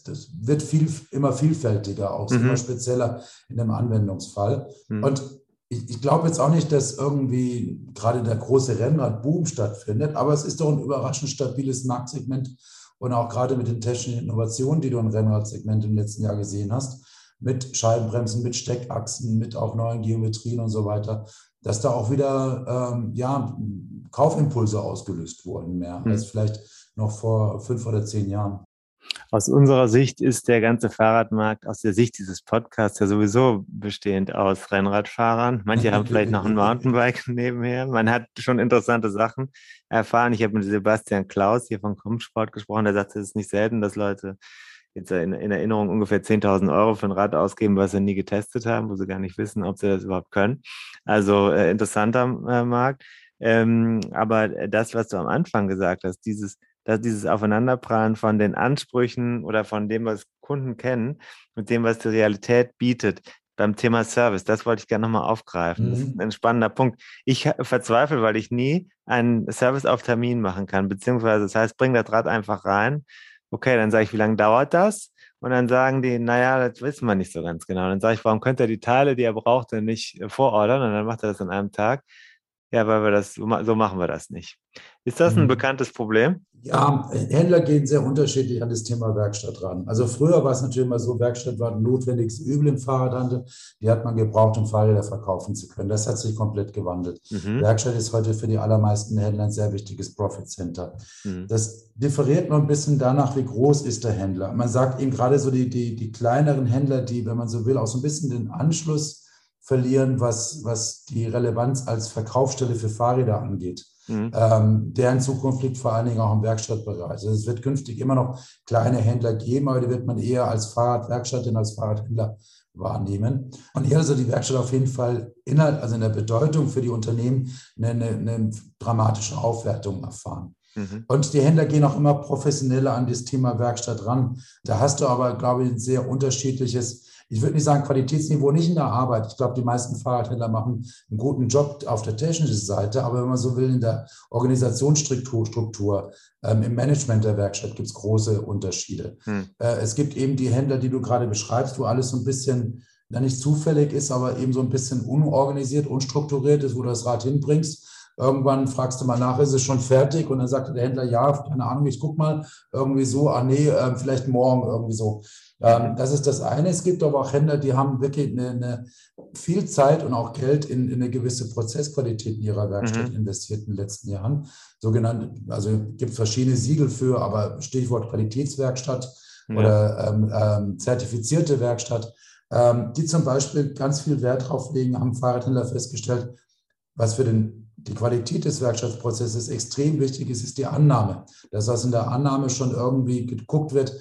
das wird viel, immer vielfältiger, auch mhm. immer spezieller in dem Anwendungsfall. Mhm. Und ich, ich glaube jetzt auch nicht, dass irgendwie gerade der große Rennrad-Boom stattfindet, aber es ist doch ein überraschend stabiles Marktsegment und auch gerade mit den technischen Innovationen, die du im Rennradsegment im letzten Jahr gesehen hast, mit Scheibenbremsen, mit Steckachsen, mit auch neuen Geometrien und so weiter, dass da auch wieder ähm, ja, Kaufimpulse ausgelöst wurden, mehr mhm. als vielleicht noch vor fünf oder zehn Jahren. Aus unserer Sicht ist der ganze Fahrradmarkt aus der Sicht dieses Podcasts ja sowieso bestehend aus Rennradfahrern. Manche haben vielleicht noch ein Mountainbike nebenher. Man hat schon interessante Sachen erfahren. Ich habe mit Sebastian Klaus hier von Comsport gesprochen. Der sagte, es ist nicht selten, dass Leute jetzt in, in Erinnerung ungefähr 10.000 Euro für ein Rad ausgeben, was sie nie getestet haben, wo sie gar nicht wissen, ob sie das überhaupt können. Also äh, interessanter äh, Markt. Ähm, aber das, was du am Anfang gesagt hast, dieses dass dieses Aufeinanderprallen von den Ansprüchen oder von dem, was Kunden kennen, mit dem, was die Realität bietet, beim Thema Service, das wollte ich gerne nochmal aufgreifen. Mhm. Das ist mhm. ein spannender Punkt. Ich verzweifle, weil ich nie einen Service auf Termin machen kann, beziehungsweise das heißt, bring das Rad einfach rein. Okay, dann sage ich, wie lange dauert das? Und dann sagen die, naja, das wissen wir nicht so ganz genau. Und dann sage ich, warum könnt ihr die Teile, die er braucht, denn nicht vorordern? Und dann macht er das an einem Tag. Ja, weil wir das, so machen wir das nicht. Ist das ein mhm. bekanntes Problem? Ja, Händler gehen sehr unterschiedlich an das Thema Werkstatt ran. Also früher war es natürlich immer so, Werkstatt war ein notwendiges Übel im Fahrradhandel. Die hat man gebraucht, um Fahrräder verkaufen zu können. Das hat sich komplett gewandelt. Mhm. Werkstatt ist heute für die allermeisten Händler ein sehr wichtiges Profit Center. Mhm. Das differiert nur ein bisschen danach, wie groß ist der Händler. Man sagt eben gerade so die, die, die kleineren Händler, die, wenn man so will, auch so ein bisschen den Anschluss verlieren, was, was die Relevanz als Verkaufsstelle für Fahrräder angeht. Mhm. Ähm, deren Zukunft liegt vor allen Dingen auch im Werkstattbereich. Also es wird künftig immer noch kleine Händler geben, aber die wird man eher als Fahrradwerkstatt denn als Fahrradhändler wahrnehmen. Und hier also die Werkstatt auf jeden Fall inhalt, also in der Bedeutung für die Unternehmen eine, eine, eine dramatische Aufwertung erfahren. Mhm. Und die Händler gehen auch immer professioneller an das Thema Werkstatt ran. Da hast du aber, glaube ich, ein sehr unterschiedliches ich würde nicht sagen Qualitätsniveau nicht in der Arbeit. Ich glaube, die meisten Fahrradhändler machen einen guten Job auf der technischen Seite, aber wenn man so will, in der Organisationsstruktur, Struktur, ähm, im Management der Werkstatt gibt es große Unterschiede. Hm. Äh, es gibt eben die Händler, die du gerade beschreibst, wo alles so ein bisschen ja, nicht zufällig ist, aber eben so ein bisschen unorganisiert, unstrukturiert ist, wo du das Rad hinbringst. Irgendwann fragst du mal nach, ist es schon fertig? Und dann sagte der Händler, ja, keine Ahnung, ich guck mal, irgendwie so, ah nee, äh, vielleicht morgen irgendwie so. Ähm, das ist das eine. Es gibt aber auch Händler, die haben wirklich eine, eine viel Zeit und auch Geld in, in, eine gewisse Prozessqualität in ihrer Werkstatt mhm. investiert in den letzten Jahren. Sogenannte, also gibt verschiedene Siegel für, aber Stichwort Qualitätswerkstatt ja. oder ähm, ähm, zertifizierte Werkstatt, ähm, die zum Beispiel ganz viel Wert drauf legen, haben Fahrradhändler festgestellt, was für den die Qualität des Werkstattprozesses extrem wichtig ist, ist die Annahme. Das heißt, in der Annahme schon irgendwie geguckt wird,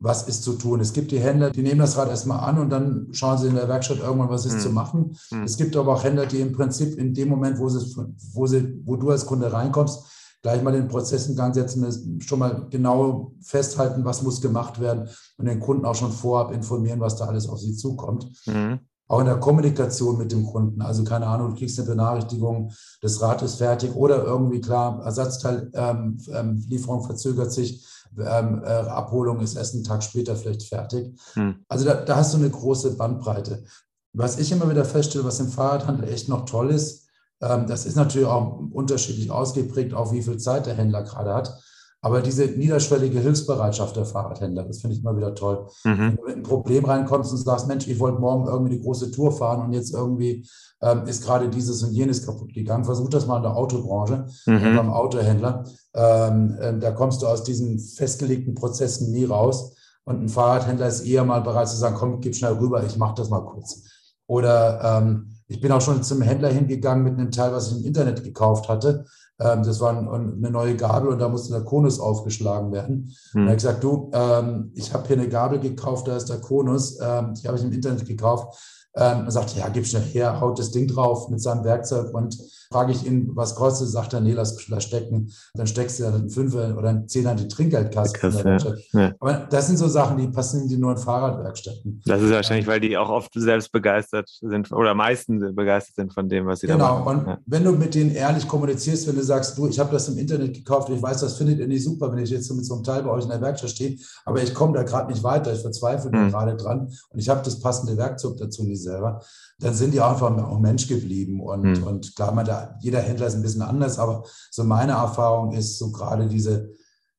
was ist zu tun. Es gibt die Händler, die nehmen das Rad erstmal an und dann schauen sie in der Werkstatt irgendwann, was ist hm. zu machen. Hm. Es gibt aber auch Händler, die im Prinzip in dem Moment, wo, sie, wo, sie, wo du als Kunde reinkommst, gleich mal den Prozess in Gang setzen, schon mal genau festhalten, was muss gemacht werden und den Kunden auch schon vorab informieren, was da alles auf sie zukommt. Mhm. Auch in der Kommunikation mit dem Kunden. Also keine Ahnung, du kriegst eine Benachrichtigung, das Rad ist fertig oder irgendwie klar, Ersatzteillieferung ähm, ähm, verzögert sich ähm, äh, Abholung ist erst einen Tag später vielleicht fertig. Hm. Also da, da, hast du eine große Bandbreite. Was ich immer wieder feststelle, was im Fahrradhandel echt noch toll ist, ähm, das ist natürlich auch unterschiedlich ausgeprägt, auch wie viel Zeit der Händler gerade hat. Aber diese niederschwellige Hilfsbereitschaft der Fahrradhändler, das finde ich immer wieder toll. Mhm. Wenn du mit einem Problem reinkommst und sagst, Mensch, ich wollte morgen irgendwie die große Tour fahren und jetzt irgendwie ähm, ist gerade dieses und jenes kaputt gegangen. Versuch das mal in der Autobranche, mhm. beim Autohändler. Ähm, äh, da kommst du aus diesen festgelegten Prozessen nie raus. Und ein Fahrradhändler ist eher mal bereit zu sagen, komm, gib schnell rüber, ich mache das mal kurz. Oder ähm, ich bin auch schon zum Händler hingegangen mit einem Teil, was ich im Internet gekauft hatte. Ähm, das war ein, eine neue Gabel und da musste der Konus aufgeschlagen werden. Hm. Und er hat gesagt, du, ähm, ich habe hier eine Gabel gekauft, da ist der Konus, ähm, die habe ich im Internet gekauft. Ähm, er sagt, ja, gib schnell her, haut das Ding drauf mit seinem Werkzeug und frage ich ihn, was kostet, sagt er, nee, lass da stecken. Dann steckst du ja einen Fünfer oder einen Zehner in die Trinkgeldkasse. Ja. Ja. Aber das sind so Sachen, die passen die nur in Fahrradwerkstätten. Das ist wahrscheinlich, weil die auch oft selbst begeistert sind oder meisten begeistert sind von dem, was sie genau. da machen. Genau, und ja. wenn du mit denen ehrlich kommunizierst, wenn du sagst, du, ich habe das im Internet gekauft, ich weiß, das findet ihr nicht super, wenn ich jetzt mit so einem Teil bei euch in der Werkstatt stehe, aber ich komme da gerade nicht weiter, ich verzweifle mhm. gerade dran und ich habe das passende Werkzeug dazu nicht selber dann sind die einfach auch Mensch geblieben. Und, mhm. und klar, man da, jeder Händler ist ein bisschen anders, aber so meine Erfahrung ist so gerade diese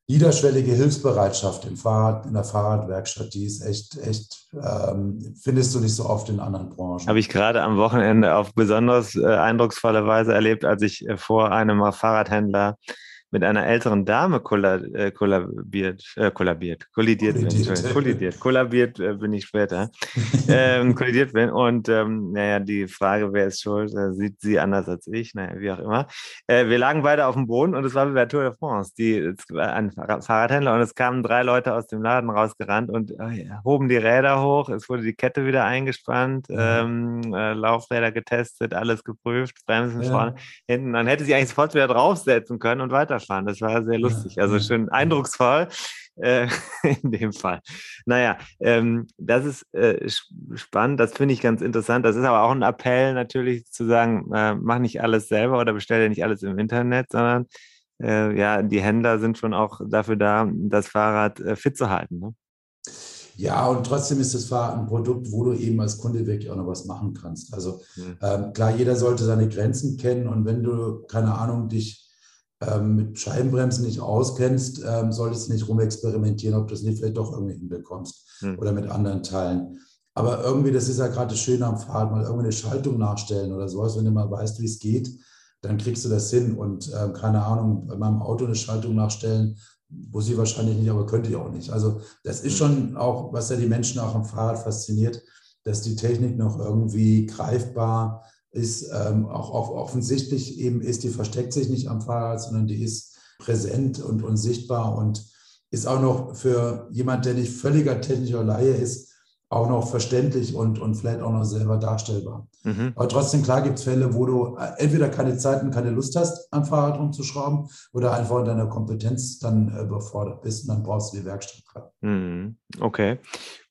niederschwellige Hilfsbereitschaft im Fahrrad, in der Fahrradwerkstatt, die ist echt, echt, ähm, findest du nicht so oft in anderen Branchen. Habe ich gerade am Wochenende auf besonders äh, eindrucksvolle Weise erlebt, als ich äh, vor einem Fahrradhändler mit einer älteren Dame äh, kollabiert, äh, kollabiert, kollidiert, kollidiert, bin, kollidiert, kollabiert äh, bin ich später, ähm, kollidiert bin. Und ähm, naja, die Frage, wer ist schuld, äh, sieht sie anders als ich, naja, wie auch immer. Äh, wir lagen beide auf dem Boden und es war wie bei Tour de France, die, ein Fahrradhändler und es kamen drei Leute aus dem Laden rausgerannt und äh, hoben die Räder hoch, es wurde die Kette wieder eingespannt, ähm, Laufräder getestet, alles geprüft, Bremsen ja. vorne, hinten. Dann hätte sie eigentlich sofort wieder draufsetzen können und weiter fahren. Das war sehr lustig. Also schön eindrucksvoll äh, in dem Fall. Naja, ähm, das ist äh, spannend. Das finde ich ganz interessant. Das ist aber auch ein Appell natürlich zu sagen, äh, mach nicht alles selber oder bestelle nicht alles im Internet, sondern äh, ja, die Händler sind schon auch dafür da, das Fahrrad äh, fit zu halten. Ne? Ja, und trotzdem ist das Fahrrad ein Produkt, wo du eben als Kunde wirklich auch noch was machen kannst. Also mhm. ähm, klar, jeder sollte seine Grenzen kennen und wenn du, keine Ahnung, dich ähm, mit Scheibenbremsen nicht auskennst, ähm, solltest du nicht rumexperimentieren, ob du es nicht vielleicht doch irgendwie hinbekommst mhm. oder mit anderen Teilen. Aber irgendwie, das ist ja gerade das Schöne am Fahrrad, mal irgendwie eine Schaltung nachstellen oder sowas, wenn du mal weißt, wie es geht, dann kriegst du das hin. Und äh, keine Ahnung, bei meinem Auto eine Schaltung nachstellen, muss ich wahrscheinlich nicht, aber könnte ich auch nicht. Also das ist schon auch, was ja die Menschen auch am Fahrrad fasziniert, dass die Technik noch irgendwie greifbar ist, ähm, auch, auch, offensichtlich eben ist, die versteckt sich nicht am Fahrrad, sondern die ist präsent und, und sichtbar und ist auch noch für jemand, der nicht völliger technischer Laie ist, auch noch verständlich und, und vielleicht auch noch selber darstellbar. Mhm. Aber trotzdem, klar gibt es Fälle, wo du äh, entweder keine Zeit und keine Lust hast, am Fahrrad rumzuschrauben oder einfach in deiner Kompetenz dann äh, überfordert bist und dann brauchst du die Werkstatt. Mhm. Okay,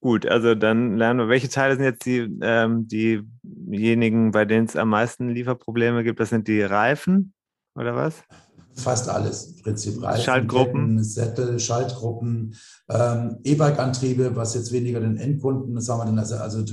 gut. Also dann lernen wir, welche Teile sind jetzt die, ähm, diejenigen, bei denen es am meisten Lieferprobleme gibt? Das sind die Reifen oder was? Fast alles im Prinzip. Reifen, Schaltgruppen. Ketten, Sättel, Schaltgruppen, ähm, E-Bike-Antriebe, was jetzt weniger den Endkunden, sagen wir denn, also, also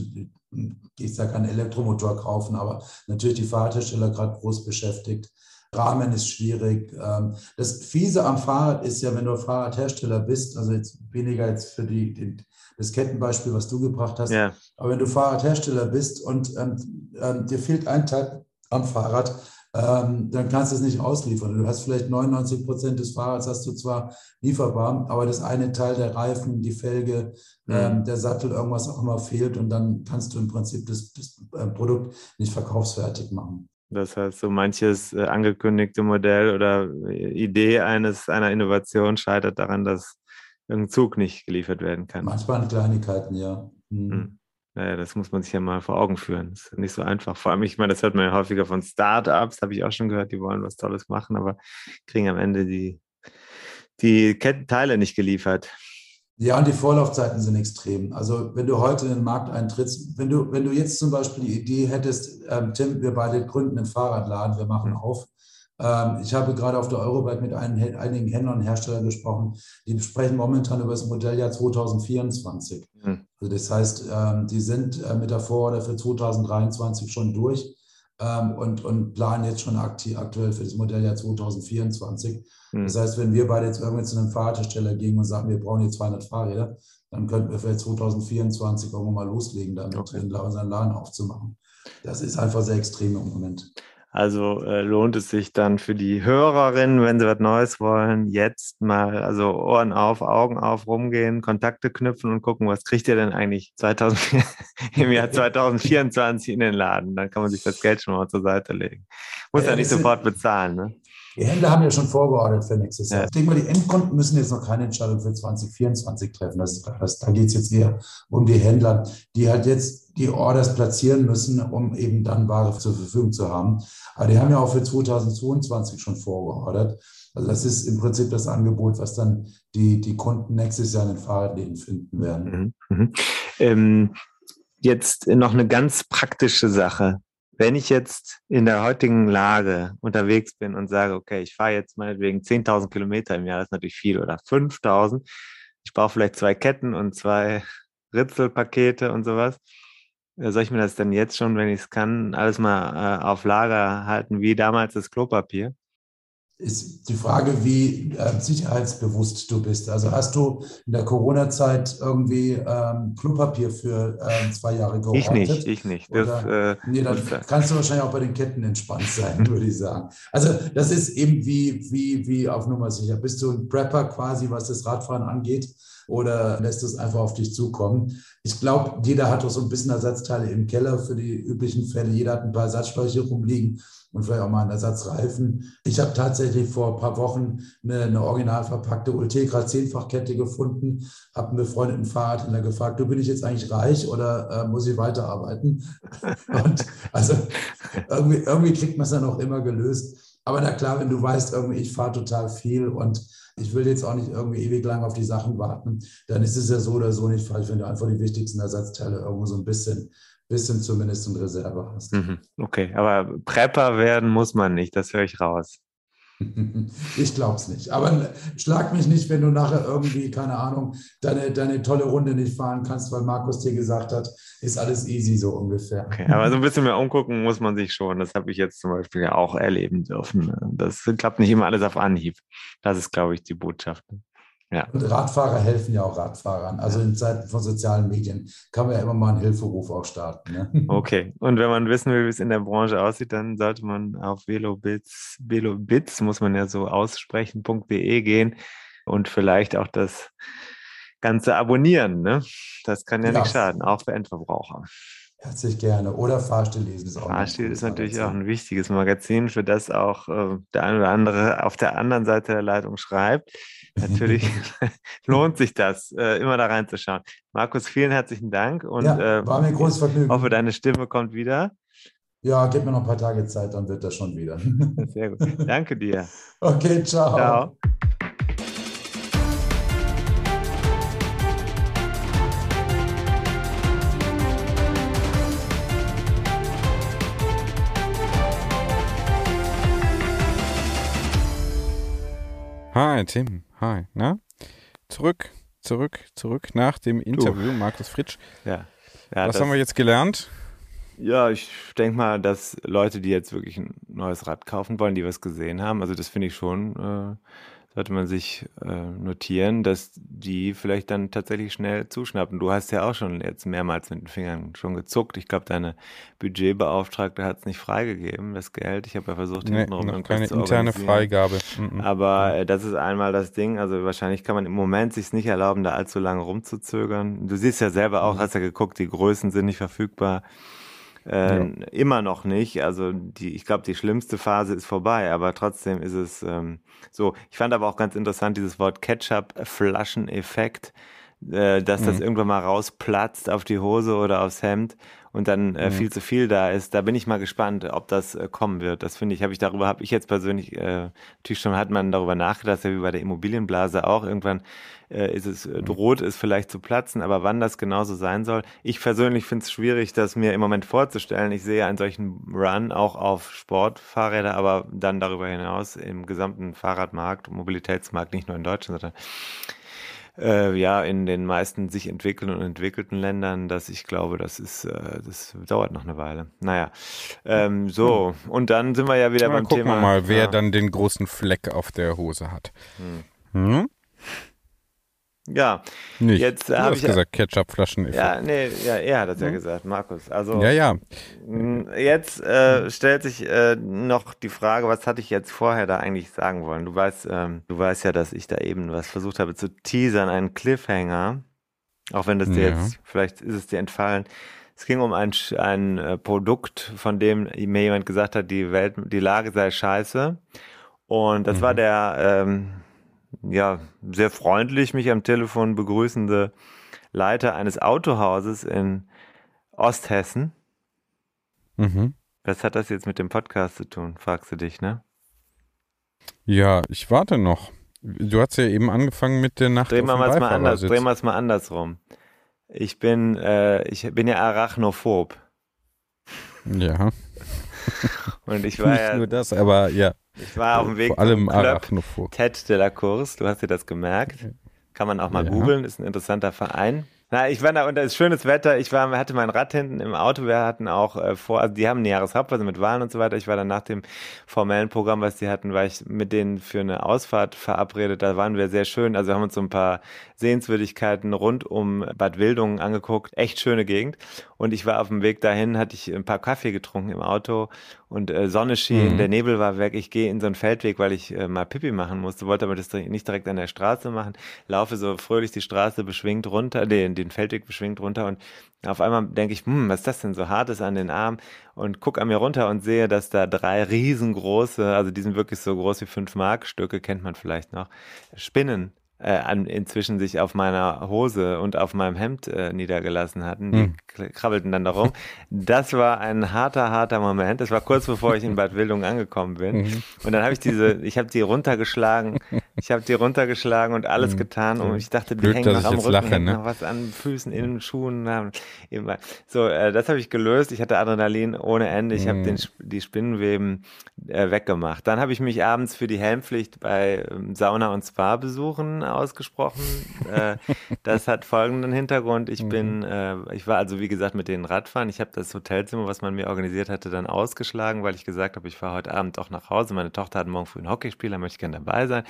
gehst ja keinen Elektromotor kaufen, aber natürlich die Fahrradhersteller gerade groß beschäftigt. Rahmen ist schwierig. Ähm, das Fiese am Fahrrad ist ja, wenn du Fahrradhersteller bist, also jetzt weniger jetzt für die, die das Kettenbeispiel, was du gebracht hast, ja. aber wenn du Fahrradhersteller bist und ähm, ähm, dir fehlt ein Teil am Fahrrad, ähm, dann kannst du es nicht ausliefern. Du hast vielleicht 99 Prozent des Fahrrads hast du zwar lieferbar, aber das eine Teil der Reifen, die Felge, mhm. ähm, der Sattel, irgendwas auch immer fehlt und dann kannst du im Prinzip das, das äh, Produkt nicht verkaufsfertig machen. Das heißt, so manches äh, angekündigte Modell oder äh, Idee eines einer Innovation scheitert daran, dass irgendein Zug nicht geliefert werden kann. Manchmal an Kleinigkeiten, ja. Mhm. Naja, das muss man sich ja mal vor Augen führen. Das ist nicht so einfach. Vor allem, ich meine, das hört man ja häufiger von Startups, habe ich auch schon gehört, die wollen was Tolles machen, aber kriegen am Ende die, die Teile nicht geliefert. Ja, und die Vorlaufzeiten sind extrem. Also wenn du heute in den Markt eintrittst, wenn du, wenn du jetzt zum Beispiel die Idee hättest, ähm, Tim, wir beide gründen einen Fahrradladen, wir machen mhm. auf, ähm, ich habe gerade auf der Eurobike mit einigen Händlern und Herstellern gesprochen, die sprechen momentan über das Modelljahr 2024. Mhm. Also das heißt, ähm, die sind äh, mit der Vororder für 2023 schon durch ähm, und, und planen jetzt schon aktiv, aktuell für das Modelljahr 2024. Mhm. Das heißt, wenn wir beide jetzt irgendwie zu einem Fahrradhersteller gehen und sagen, wir brauchen hier 200 Fahrräder, dann könnten wir vielleicht 2024 irgendwann mal loslegen, damit okay. unseren Laden aufzumachen. Das ist einfach sehr extrem im Moment. Also äh, lohnt es sich dann für die Hörerinnen, wenn sie was Neues wollen, jetzt mal, also Ohren auf, Augen auf, rumgehen, Kontakte knüpfen und gucken, was kriegt ihr denn eigentlich 2000, im Jahr 2024 in den Laden? Dann kann man sich das Geld schon mal zur Seite legen. Muss ja, ja nicht sofort bezahlen, ne? Die Händler haben ja schon vorgeordnet für nächstes Jahr. Ja. Ich denke mal, die Endkunden müssen jetzt noch keine Entscheidung für 2024 treffen. Das, das, da geht es jetzt eher um die Händler, die halt jetzt die Orders platzieren müssen, um eben dann Ware zur Verfügung zu haben. Aber die haben ja auch für 2022 schon vorgeordert. Also das ist im Prinzip das Angebot, was dann die, die Kunden nächstes Jahr in den Fahrradläden finden werden. Mhm. Mhm. Ähm, jetzt noch eine ganz praktische Sache wenn ich jetzt in der heutigen Lage unterwegs bin und sage, okay, ich fahre jetzt meinetwegen 10.000 Kilometer im Jahr, das ist natürlich viel, oder 5.000, ich brauche vielleicht zwei Ketten und zwei Ritzelpakete und sowas. Äh, soll ich mir das denn jetzt schon, wenn ich es kann, alles mal äh, auf Lager halten, wie damals das Klopapier? Ist die Frage, wie äh, sicherheitsbewusst du bist. Also hast du in der Corona-Zeit irgendwie ähm, Klopapier für äh, zwei Jahre geordnet? Ich nicht, ich nicht. Das, Oder, äh, nee, dann kannst du wahrscheinlich auch bei den Ketten entspannt sein, würde ich sagen. Also das ist eben wie, wie, wie auf Nummer sicher. Bist du ein Prepper quasi, was das Radfahren angeht? Oder lässt es einfach auf dich zukommen? Ich glaube, jeder hat doch so ein bisschen Ersatzteile im Keller für die üblichen Fälle. Jeder hat ein paar Ersatzspeicher rumliegen und vielleicht auch mal einen Ersatzreifen. Ich habe tatsächlich vor ein paar Wochen eine, eine original verpackte Ultegra Zehnfachkette gefunden, habe einen befreundeten Fahrradhändler gefragt, du bin ich jetzt eigentlich reich oder äh, muss ich weiterarbeiten? und also irgendwie, irgendwie kriegt man es dann auch immer gelöst. Aber na klar, wenn du weißt, irgendwie, ich fahre total viel und ich will jetzt auch nicht irgendwie ewig lang auf die Sachen warten, dann ist es ja so oder so nicht falsch, wenn du einfach die wichtigsten Ersatzteile irgendwo so ein bisschen bisschen zumindest in Reserve hast. Mhm, okay, aber Prepper werden muss man nicht, das höre ich raus. Ich glaube es nicht. Aber schlag mich nicht, wenn du nachher irgendwie, keine Ahnung, deine, deine tolle Runde nicht fahren kannst, weil Markus dir gesagt hat, ist alles easy so ungefähr. Okay, aber so ein bisschen mehr umgucken muss man sich schon. Das habe ich jetzt zum Beispiel ja auch erleben dürfen. Das klappt nicht immer alles auf Anhieb. Das ist, glaube ich, die Botschaft. Ja. Und Radfahrer helfen ja auch Radfahrern. Also in Zeiten von sozialen Medien kann man ja immer mal einen Hilferuf auch starten. Ne? Okay. Und wenn man wissen will, wie es in der Branche aussieht, dann sollte man auf velobits, velobits muss man ja so aussprechen.de gehen und vielleicht auch das Ganze abonnieren. Ne? Das kann ja, ja. nicht schaden, auch für Endverbraucher. Herzlich gerne. Oder Fahrstil lesen ist auch Fahrstil ist natürlich Magazin. auch ein wichtiges Magazin, für das auch äh, der eine oder andere auf der anderen Seite der Leitung schreibt. Natürlich lohnt sich das, äh, immer da reinzuschauen. Markus, vielen herzlichen Dank und ja, äh, war mir ein großes Vergnügen. hoffe, deine Stimme kommt wieder. Ja, gib mir noch ein paar Tage Zeit, dann wird das schon wieder. Sehr gut. Danke dir. Okay, ciao. Ciao. Hi, Tim. Hi. Na? Zurück, zurück, zurück nach dem Interview, du. Markus Fritsch. Ja. ja Was haben wir jetzt gelernt? Ja, ich denke mal, dass Leute, die jetzt wirklich ein neues Rad kaufen wollen, die was gesehen haben, also das finde ich schon äh, sollte man sich äh, notieren, dass die vielleicht dann tatsächlich schnell zuschnappen. Du hast ja auch schon jetzt mehrmals mit den Fingern schon gezuckt. Ich glaube, deine Budgetbeauftragte hat es nicht freigegeben, das Geld. Ich habe ja versucht, nee, hintenrum noch keine interne Freigabe. Mhm. Aber äh, das ist einmal das Ding. Also wahrscheinlich kann man im Moment sich nicht erlauben, da allzu lange rumzuzögern. Du siehst ja selber auch, mhm. hast ja geguckt, die Größen sind nicht verfügbar. Äh, ja. Immer noch nicht. Also die, ich glaube, die schlimmste Phase ist vorbei, aber trotzdem ist es ähm, so. Ich fand aber auch ganz interessant dieses Wort Ketchup-Flaschen-Effekt, äh, dass mhm. das irgendwann mal rausplatzt auf die Hose oder aufs Hemd und dann äh, mhm. viel zu viel da ist. Da bin ich mal gespannt, ob das äh, kommen wird. Das finde ich, habe ich darüber, habe ich jetzt persönlich, äh, natürlich schon hat man darüber nachgedacht, ja wie bei der Immobilienblase auch. Irgendwann äh, ist es, äh, droht es vielleicht zu platzen, aber wann das genauso sein soll. Ich persönlich finde es schwierig, das mir im Moment vorzustellen. Ich sehe einen solchen Run auch auf Sportfahrräder, aber dann darüber hinaus im gesamten Fahrradmarkt, Mobilitätsmarkt, nicht nur in Deutschland, sondern äh, ja in den meisten sich entwickelnden und entwickelten Ländern, dass ich glaube, das ist, äh, das dauert noch eine Weile. Naja, ähm, so und dann sind wir ja wieder ja, beim gucken Thema. Gucken wir mal, wer ja. dann den großen Fleck auf der Hose hat. Hm. Hm? Ja, nicht. Jetzt äh, habe ich gesagt Ketchupflaschen. Ja, nee, ja, er hat das ja hm? gesagt, Markus. Also ja, ja. Jetzt äh, stellt sich äh, noch die Frage, was hatte ich jetzt vorher da eigentlich sagen wollen? Du weißt, ähm, du weißt ja, dass ich da eben was versucht habe zu teasern, einen Cliffhanger. Auch wenn das dir ja. jetzt, vielleicht ist es dir entfallen. Es ging um ein, ein äh, Produkt, von dem mir jemand gesagt hat, die Welt, die Lage sei scheiße. Und das mhm. war der ähm, ja, sehr freundlich mich am Telefon begrüßende Leiter eines Autohauses in Osthessen. Mhm. Was hat das jetzt mit dem Podcast zu tun, fragst du dich, ne? Ja, ich warte noch. Du hast ja eben angefangen mit der Nacht. Drehen wir es mal anders, drehen wir es mal andersrum. Ich bin, äh, ich bin ja arachnophob. Ja. Und ich war Nicht ja, nur das, aber ja. Ich war auf dem Weg Vor allem Arachnophob. Ted de la Course, du hast dir das gemerkt. Kann man auch mal ja. googeln, ist ein interessanter Verein. Na, ich war da unter ist schönes Wetter. Ich war, hatte mein Rad hinten im Auto. Wir hatten auch äh, vor, also die haben ein Jahreshauptphase mit Wahlen und so weiter. Ich war dann nach dem formellen Programm, was die hatten, war ich mit denen für eine Ausfahrt verabredet. Da waren wir sehr schön. Also wir haben uns so ein paar Sehenswürdigkeiten rund um Bad Wildungen angeguckt. Echt schöne Gegend. Und ich war auf dem Weg dahin, hatte ich ein paar Kaffee getrunken im Auto und äh, Sonne schien, mhm. der Nebel war weg. Ich gehe in so einen Feldweg, weil ich äh, mal Pipi machen musste, wollte aber das nicht direkt an der Straße machen. Laufe so fröhlich die Straße beschwingt runter, den, den Feldweg beschwingt runter und auf einmal denke ich, hm, was ist das denn so hartes an den Arm? Und gucke an mir runter und sehe, dass da drei riesengroße, also die sind wirklich so groß wie fünf Markstücke, kennt man vielleicht noch, Spinnen äh, inzwischen sich auf meiner Hose und auf meinem Hemd äh, niedergelassen hatten. Die Hm. krabbelten dann darum. Das war ein harter, harter Moment. Das war kurz bevor ich in Bad Wildungen angekommen bin. Mhm. Und dann habe ich diese, ich habe die runtergeschlagen, ich habe die runtergeschlagen und alles getan. Und ich dachte, die Mhm. Blöd, hängen noch am Rücken, lache, ne? noch was an Füßen, in Schuhen. immer. So, äh, das habe ich gelöst. Ich hatte Adrenalin ohne Ende. Ich habe Mhm. Sp- die Spinnenweben äh, weggemacht. Dann habe ich mich abends für die Helmpflicht bei ähm, Sauna- und Spa-Besuchen ausgesprochen. äh, das hat folgenden Hintergrund. Ich bin, äh, ich war also wie gesagt mit den Radfahren. Ich habe das Hotelzimmer, was man mir organisiert hatte, dann ausgeschlagen, weil ich gesagt habe, ich fahre heute Abend doch nach Hause. Meine Tochter hat morgen früh ein Hockeyspiel, da möchte ich gerne dabei sein.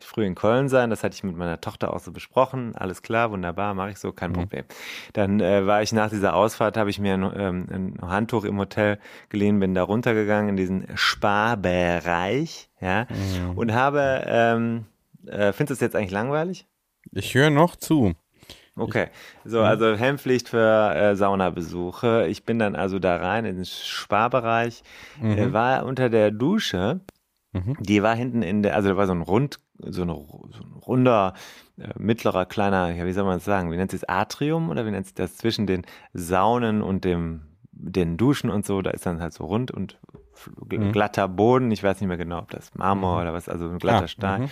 Ich früh in Köln sein. Das hatte ich mit meiner Tochter auch so besprochen. Alles klar, wunderbar, mache ich so, kein Problem. Dann äh, war ich nach dieser Ausfahrt, habe ich mir ein, ähm, ein Handtuch im Hotel geliehen, bin da runtergegangen in diesen Spa-Bereich, ja, und habe, ähm, äh, findest du es jetzt eigentlich langweilig? Ich höre noch zu. Okay, so, also Helmpflicht für äh, Saunabesuche. Ich bin dann also da rein in den Sparbereich, äh, war unter der Dusche, die war hinten in der, also da war so ein rund, so, eine, so ein runder, äh, mittlerer, kleiner, ja, wie soll man das sagen, wie nennt sich das, Atrium oder wie nennt sich das, zwischen den Saunen und dem, den Duschen und so, da ist dann halt so rund und glatter Boden, ich weiß nicht mehr genau, ob das Marmor oder was, also ein glatter Ah, Stein.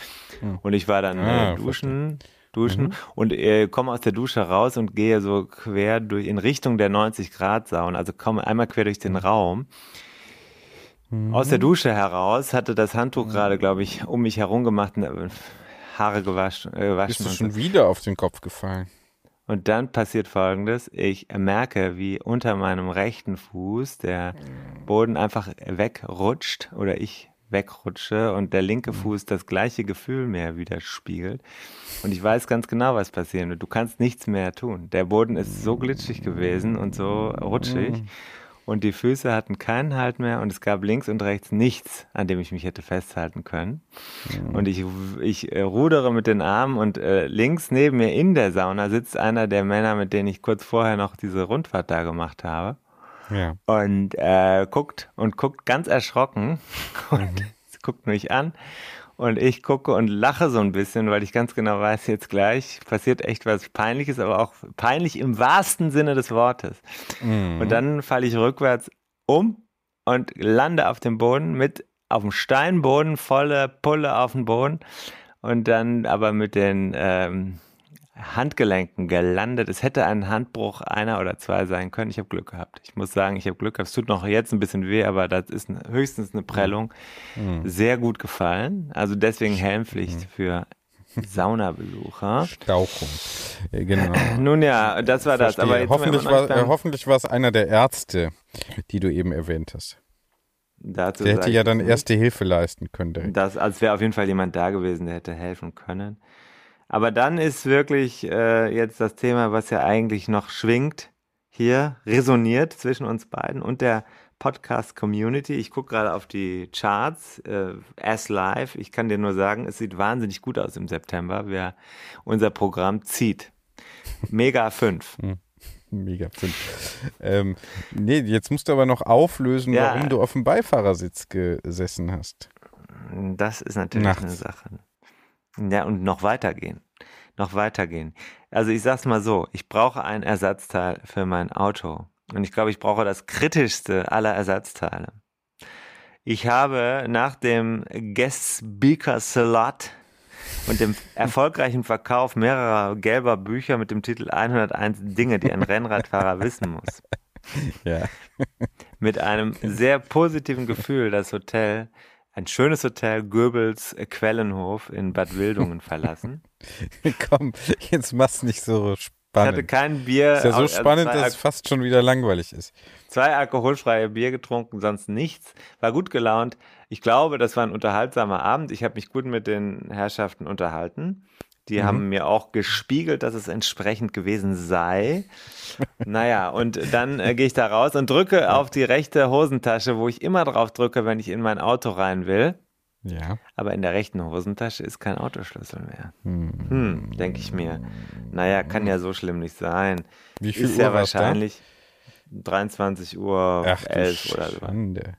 Und ich war dann Ah, äh, duschen, duschen und äh, komme aus der Dusche raus und gehe so quer durch in Richtung der 90 Grad Sauna, also komme einmal quer durch den Raum. Aus der Dusche heraus hatte das Handtuch gerade, glaube ich, um mich herum gemacht, und, äh, Haare gewaschen, äh, Bist du schon so. wieder auf den Kopf gefallen? Und dann passiert Folgendes: Ich merke, wie unter meinem rechten Fuß der Boden einfach wegrutscht oder ich wegrutsche und der linke Fuß das gleiche Gefühl mehr widerspiegelt. Und ich weiß ganz genau, was passieren wird. Du kannst nichts mehr tun. Der Boden ist so glitschig gewesen und so rutschig. Und die Füße hatten keinen Halt mehr und es gab links und rechts nichts, an dem ich mich hätte festhalten können. Und ich, ich äh, rudere mit den Armen und äh, links neben mir in der Sauna sitzt einer der Männer, mit denen ich kurz vorher noch diese Rundfahrt da gemacht habe Ja. und äh, guckt und guckt ganz erschrocken und guckt mich an und ich gucke und lache so ein bisschen, weil ich ganz genau weiß, jetzt gleich passiert echt was Peinliches, aber auch peinlich im wahrsten Sinne des Wortes. Und dann falle ich rückwärts um und lande auf dem Boden mit auf dem Steinboden, volle Pulle auf dem Boden und dann aber mit den ähm, Handgelenken gelandet. Es hätte ein Handbruch einer oder zwei sein können. Ich habe Glück gehabt. Ich muss sagen, ich habe Glück gehabt. Es tut noch jetzt ein bisschen weh, aber das ist höchstens eine Prellung. Sehr gut gefallen. Also deswegen Helmpflicht für Saunabesucher. Stauchung. Äh, Genau. Nun ja, das war das. Aber Verstehe. jetzt hoffentlich, war, äh, hoffentlich war es einer der Ärzte, die du eben erwähnt hast. dazu Der hätte ja dann erste Hilfe leisten können. direkt. Das, es wäre auf jeden Fall jemand da gewesen, der hätte helfen können. Aber dann ist wirklich äh, jetzt das Thema, was ja eigentlich noch schwingt, hier resoniert zwischen uns beiden und der Podcast-Community. Ich gucke gerade auf die Charts, äh, as live. Ich kann dir nur sagen, es sieht wahnsinnig gut aus im September. Wir, unser Programm zieht. Mega 5. Mega fünf. Ähm, nee, jetzt musst du aber noch auflösen, Ja. warum du auf dem Beifahrersitz gesessen hast. Das ist natürlich Nachts. eine Sache. Ja, und noch weitergehen. Noch weitergehen. Also ich sag's mal so, ich brauche ein Ersatzteil für mein Auto. Und ich glaube, ich brauche das kritischste aller Ersatzteile. Ich habe nach dem Guest Speaker Slot und dem erfolgreichen Verkauf mehrerer gelber Bücher mit dem Titel 101 Dinge, die ein Rennradfahrer wissen muss, Ja. mit einem sehr positiven Gefühl das Hotel, ein schönes Hotel Goebbels Quellenhof in Bad Wildungen verlassen. Komm, jetzt mach's nicht so Ich hatte spannend. kein Bier. Ist ja so also spannend, dass es fast schon wieder langweilig ist. zwei alkoholfreie Bier getrunken, sonst nichts. War gut gelaunt. Ich glaube, das war ein unterhaltsamer Abend. Ich habe mich gut mit den Herrschaften unterhalten. Die haben mir auch gespiegelt, dass es entsprechend gewesen sei. Naja, und dann äh, gehe ich da raus und drücke auf die rechte Hosentasche, wo ich immer drauf drücke, wenn ich in mein Auto rein will. Ja. Aber in der rechten Hosentasche ist kein Autoschlüssel mehr. Hm, denke ich mir. Naja, kann ja so schlimm nicht sein. Wie viel ist Uhr ja war's da? wahrscheinlich 23 Uhr Ach, du 11 oder so. Schande.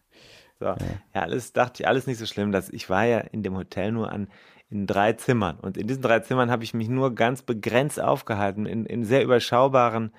so. Ja, alles dachte ich, alles nicht so schlimm. Dass ich war ja in dem Hotel nur an in drei Zimmern. Und in diesen drei Zimmern habe ich mich nur ganz begrenzt aufgehalten, in, in sehr überschaubaren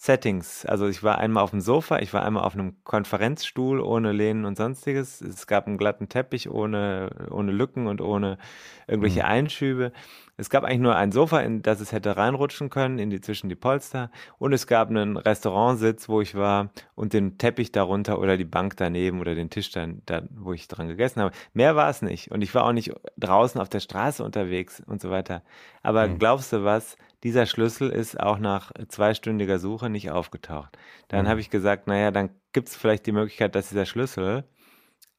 Settings. Also ich war einmal auf dem Sofa, ich war einmal auf einem Konferenzstuhl ohne Lehnen und sonstiges. Es gab einen glatten Teppich ohne, ohne Lücken und ohne irgendwelche mhm. Einschübe. Es gab eigentlich nur ein Sofa, in das es hätte reinrutschen können, in die, zwischen die Polster. Und es gab einen Restaurantsitz, wo ich war und den Teppich darunter oder die Bank daneben oder den Tisch dann, da, wo ich dran gegessen habe. Mehr war es nicht. Und ich war auch nicht draußen auf der Straße unterwegs und so weiter. Aber mhm. glaubst du was? Dieser Schlüssel ist auch nach zweistündiger Suche nicht aufgetaucht. Dann mhm. habe ich gesagt, naja, dann gibt es vielleicht die Möglichkeit, dass dieser Schlüssel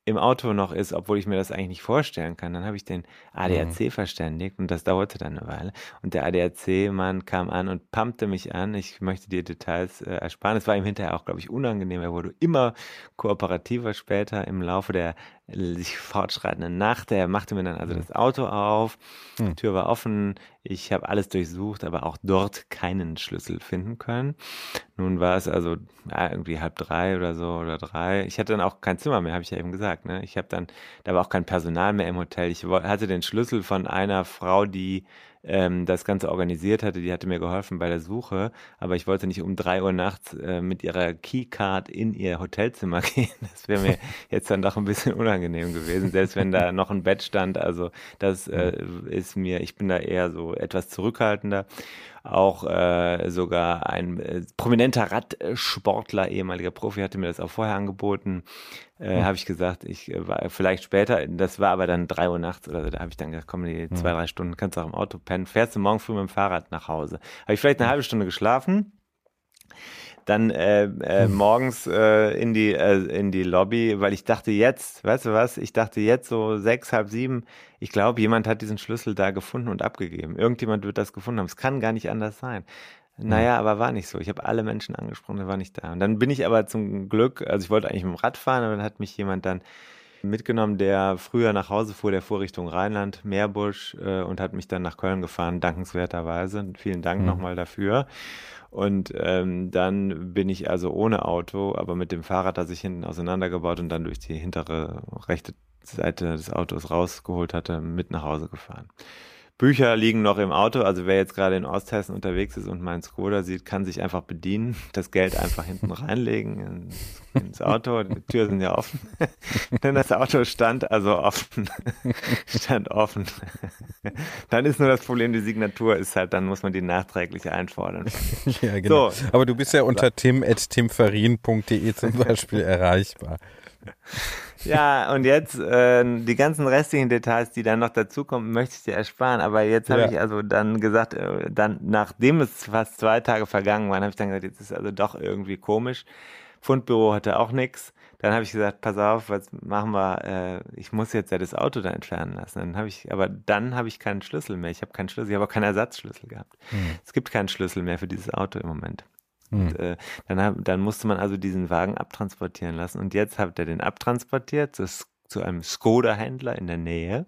im Auto noch ist, obwohl ich mir das eigentlich nicht vorstellen kann. Dann habe ich den ADAC mhm. verständigt und das dauerte dann eine Weile. Und der ADAC-Mann kam an und pumpte mich an. Ich möchte dir Details äh, ersparen. Es war ihm hinterher auch, glaube ich, unangenehm. Er wurde immer kooperativer später im Laufe der sich fortschreitende Nacht. Er machte mir dann also das Auto auf, die hm. Tür war offen, ich habe alles durchsucht, aber auch dort keinen Schlüssel finden können. Nun war es also ja, irgendwie halb drei oder so oder drei. Ich hatte dann auch kein Zimmer mehr, habe ich ja eben gesagt. Ne? Ich habe dann, da war auch kein Personal mehr im Hotel. Ich hatte den Schlüssel von einer Frau, die ähm, das Ganze organisiert hatte, die hatte mir geholfen bei der Suche, aber ich wollte nicht um drei Uhr nachts äh, mit ihrer Keycard in ihr Hotelzimmer gehen. Das wäre mir jetzt dann doch ein bisschen unangenehm gewesen, selbst wenn da noch ein Bett stand. Also das äh, ist mir, ich bin da eher so etwas zurückhaltender auch äh, sogar ein äh, prominenter Radsportler, ehemaliger Profi, hatte mir das auch vorher angeboten. Äh, mhm. Habe ich gesagt, ich äh, war vielleicht später, das war aber dann drei Uhr nachts oder so, da habe ich dann gesagt, komm, die zwei, drei Stunden kannst du auch im Auto pennen, fährst du morgen früh mit dem Fahrrad nach Hause. Habe ich vielleicht eine halbe Stunde geschlafen dann äh, äh, hm. morgens äh, in die äh, in die Lobby, weil ich dachte jetzt, weißt du was, ich dachte jetzt so sechs, halb sieben, ich glaube, jemand hat diesen Schlüssel da gefunden und abgegeben. Irgendjemand wird das gefunden haben. Es kann gar nicht anders sein. Naja, aber war nicht so. Ich habe alle Menschen angesprochen, der war nicht da. Und dann bin ich aber zum Glück, also ich wollte eigentlich mit dem Rad fahren, aber dann hat mich jemand dann mitgenommen, der früher nach Hause fuhr, der fuhr Richtung Rheinland, Meerbusch äh, und hat mich dann nach Köln gefahren, dankenswerterweise. Vielen Dank mhm. nochmal dafür. Und ähm, dann bin ich also ohne Auto, aber mit dem Fahrrad, das ich hinten auseinandergebaut und dann durch die hintere rechte Seite des Autos rausgeholt hatte, mit nach Hause gefahren. Bücher liegen noch im Auto, also wer jetzt gerade in Osthessen unterwegs ist und meinen Skoda sieht, kann sich einfach bedienen, das Geld einfach hinten reinlegen ins, ins Auto, die Türen sind ja offen. Denn das Auto stand also offen, stand offen. Dann ist nur das Problem, die Signatur ist halt, dann muss man die nachträglich einfordern. Ja, genau. So. Aber du bist ja unter tim.timferin.de zum Beispiel erreichbar. Ja, und jetzt äh, die ganzen restlichen Details, die dann noch dazukommen, möchte ich dir ersparen. Aber jetzt habe ja. ich also dann gesagt, äh, dann nachdem es fast zwei Tage vergangen waren, habe ich dann gesagt, jetzt ist also doch irgendwie komisch. Fundbüro hatte auch nichts. Dann habe ich gesagt, pass auf, was machen wir? Äh, ich muss jetzt ja das Auto da entfernen lassen. Dann habe ich, aber dann habe ich keinen Schlüssel mehr. Ich habe keinen Schlüssel, ich habe auch keinen Ersatzschlüssel gehabt. Hm. Es gibt keinen Schlüssel mehr für dieses Auto im Moment. Hm. Und, äh, dann, hab, dann musste man also diesen Wagen abtransportieren lassen. Und jetzt hat er den abtransportiert zu, zu einem Skoda-Händler in der Nähe.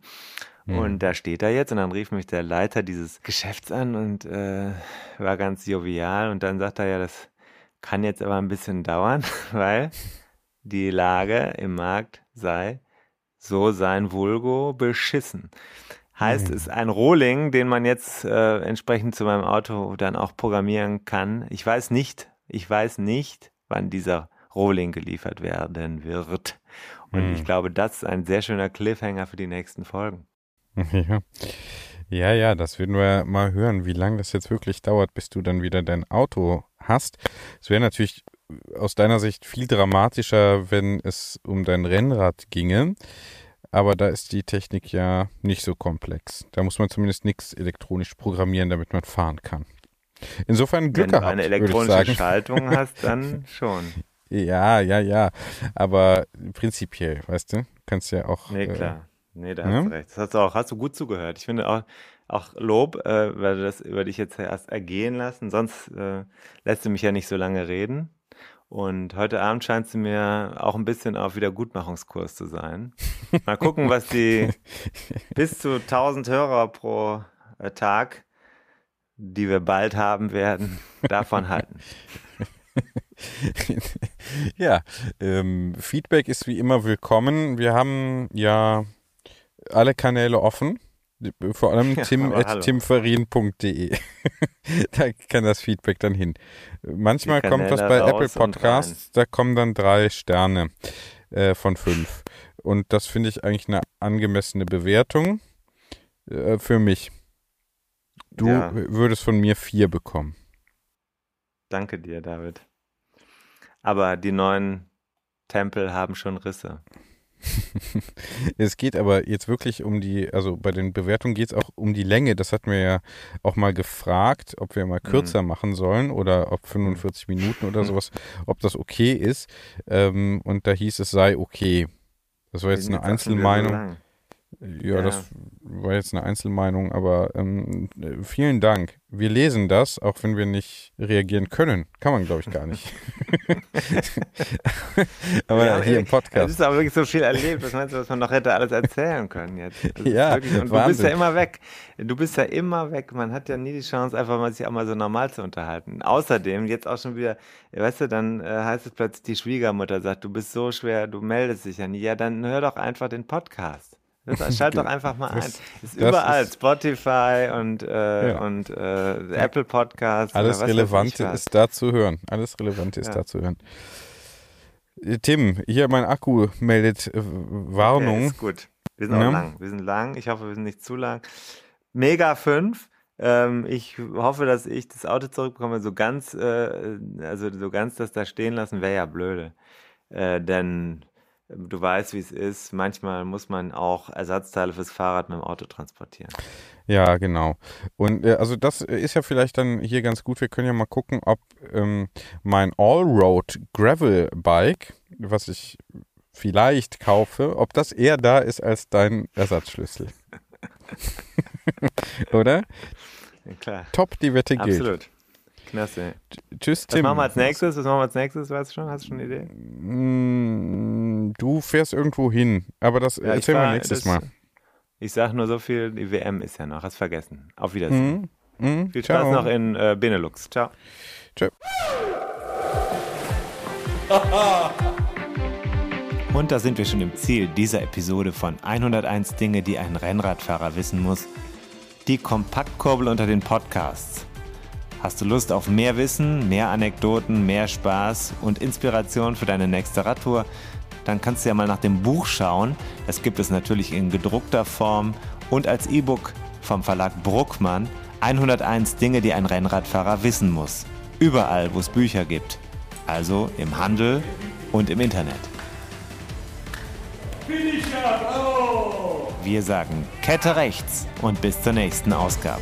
Hm. Und da steht er jetzt. Und dann rief mich der Leiter dieses Geschäfts an und äh, war ganz jovial. Und dann sagt er ja, das kann jetzt aber ein bisschen dauern, weil die Lage im Markt sei so sein Vulgo beschissen. Heißt, es ist ein Rohling, den man jetzt äh, entsprechend zu meinem Auto dann auch programmieren kann. Ich weiß nicht, ich weiß nicht, wann dieser Rohling geliefert werden wird. Und mhm. ich glaube, das ist ein sehr schöner Cliffhanger für die nächsten Folgen. Ja. Ja, ja, das werden wir mal hören, wie lange das jetzt wirklich dauert, bis du dann wieder dein Auto hast. Es wäre natürlich aus deiner Sicht viel dramatischer, wenn es um dein Rennrad ginge aber da ist die Technik ja nicht so komplex. Da muss man zumindest nichts elektronisch programmieren, damit man fahren kann. Insofern Glück Wenn gehabt. Wenn du eine elektronische Schaltung hast, dann schon. Ja, ja, ja. Aber prinzipiell, weißt du, kannst ja auch. Nee, äh, klar. Äh, nee, da hast ja? du recht. Das hast du auch, hast du gut zugehört. Ich finde auch, auch Lob, äh, weil du das über dich jetzt erst ergehen lassen. Sonst äh, lässt du mich ja nicht so lange reden. Und heute Abend scheint sie mir auch ein bisschen auf Wiedergutmachungskurs zu sein. Mal gucken, was die bis zu 1000 Hörer pro äh, Tag, die wir bald haben werden, davon halten. ja, ähm, Feedback ist wie immer willkommen. Wir haben ja alle Kanäle offen. Vor allem Ja, tim timferin.de. da kann das Feedback dann hin. Manchmal kommt das bei Apple Podcasts, da kommen dann drei Sterne äh, von fünf. Und das finde ich eigentlich eine angemessene Bewertung äh, für mich. Du Ja. würdest von mir vier bekommen. Danke dir, David. Aber die neuen Tempel haben schon Risse. Es geht aber jetzt wirklich um die, also bei den Bewertungen geht es auch um die Länge. Das hatten wir ja auch mal gefragt, ob wir mal Mhm. kürzer machen sollen oder ob 45 Minuten oder sowas, ob das okay ist. Ähm, und da hieß es sei okay. Das war jetzt eine Einzelmeinung. Ja, Ja. das war jetzt eine Einzelmeinung, aber ähm, äh, vielen Dank. Wir lesen das, auch wenn wir nicht reagieren können. Kann man, glaube ich, gar nicht. aber Ja, hier im Es Podcast. ist aber wirklich so viel erlebt. Was meinst du, was man noch hätte alles erzählen können jetzt? Das Ja, wirklich, und du bist Wahnsinn. ja immer weg. Du bist ja immer weg. Man hat ja nie die Chance, einfach mal sich auch mal so normal zu unterhalten. Außerdem, jetzt auch schon wieder, weißt du, dann äh, heißt es plötzlich, die Schwiegermutter sagt, du bist so schwer, du meldest dich ja nie. Ja, dann hör doch einfach den Podcast. Das, schalt doch einfach mal ein. Das- Ist das überall, ist- Spotify und, äh, Ja. und äh, Apple Podcasts. Alles Relevante ist da zu hören. Alles Relevante ist Ja. da zu hören. Äh, Tim, hier mein Akku meldet äh, Okay, Warnung. ist gut. Wir sind auch Ja. lang. Wir sind lang. Ich hoffe, wir sind nicht zu lang. Mega 5. Ähm, ich hoffe, dass ich das Auto zurückbekomme. So ganz, äh, also so ganz das da stehen lassen, wäre ja blöde. Denn du weißt, wie es ist. Manchmal muss man auch Ersatzteile fürs Fahrrad mit dem Auto transportieren. Ja, genau. Und äh, also das ist ja vielleicht dann hier ganz gut. Wir können ja mal gucken, ob ähm, mein Allroad Gravel Bike, was ich vielleicht kaufe, ob das eher da ist als dein Ersatzschlüssel. Oder? Ja, klar. Top, die Wette gilt. Absolut. Klasse. Tschüss, Was Tim. machen wir als nächstes? Was machen wir als nächstes? Weißt du schon? Hast du schon eine Idee? Mm, Du fährst irgendwo hin, aber das Ja, erzählen wir nächstes das- Mal. Ich sag nur so viel, die WM ist ja noch. Hast vergessen. Auf Wiedersehen. Mhm. Mhm. Viel Spaß Ciao. noch in äh, Benelux. Ciao. Tschö. Und da sind wir schon im Ziel dieser Episode von 101 Dinge, die ein Rennradfahrer wissen muss. Die Kompaktkurbel unter den Podcasts. Hast du Lust auf mehr Wissen, mehr Anekdoten, mehr Spaß und Inspiration für deine nächste Radtour? Dann kannst du ja mal nach dem Buch schauen. Das gibt es natürlich in gedruckter Form und als E-Book vom Verlag Bruckmann. 101 Dinge, die ein Rennradfahrer wissen muss. Überall, wo es Bücher gibt. Also im Handel und im Internet. Wir sagen Kette rechts und bis zur nächsten Ausgabe.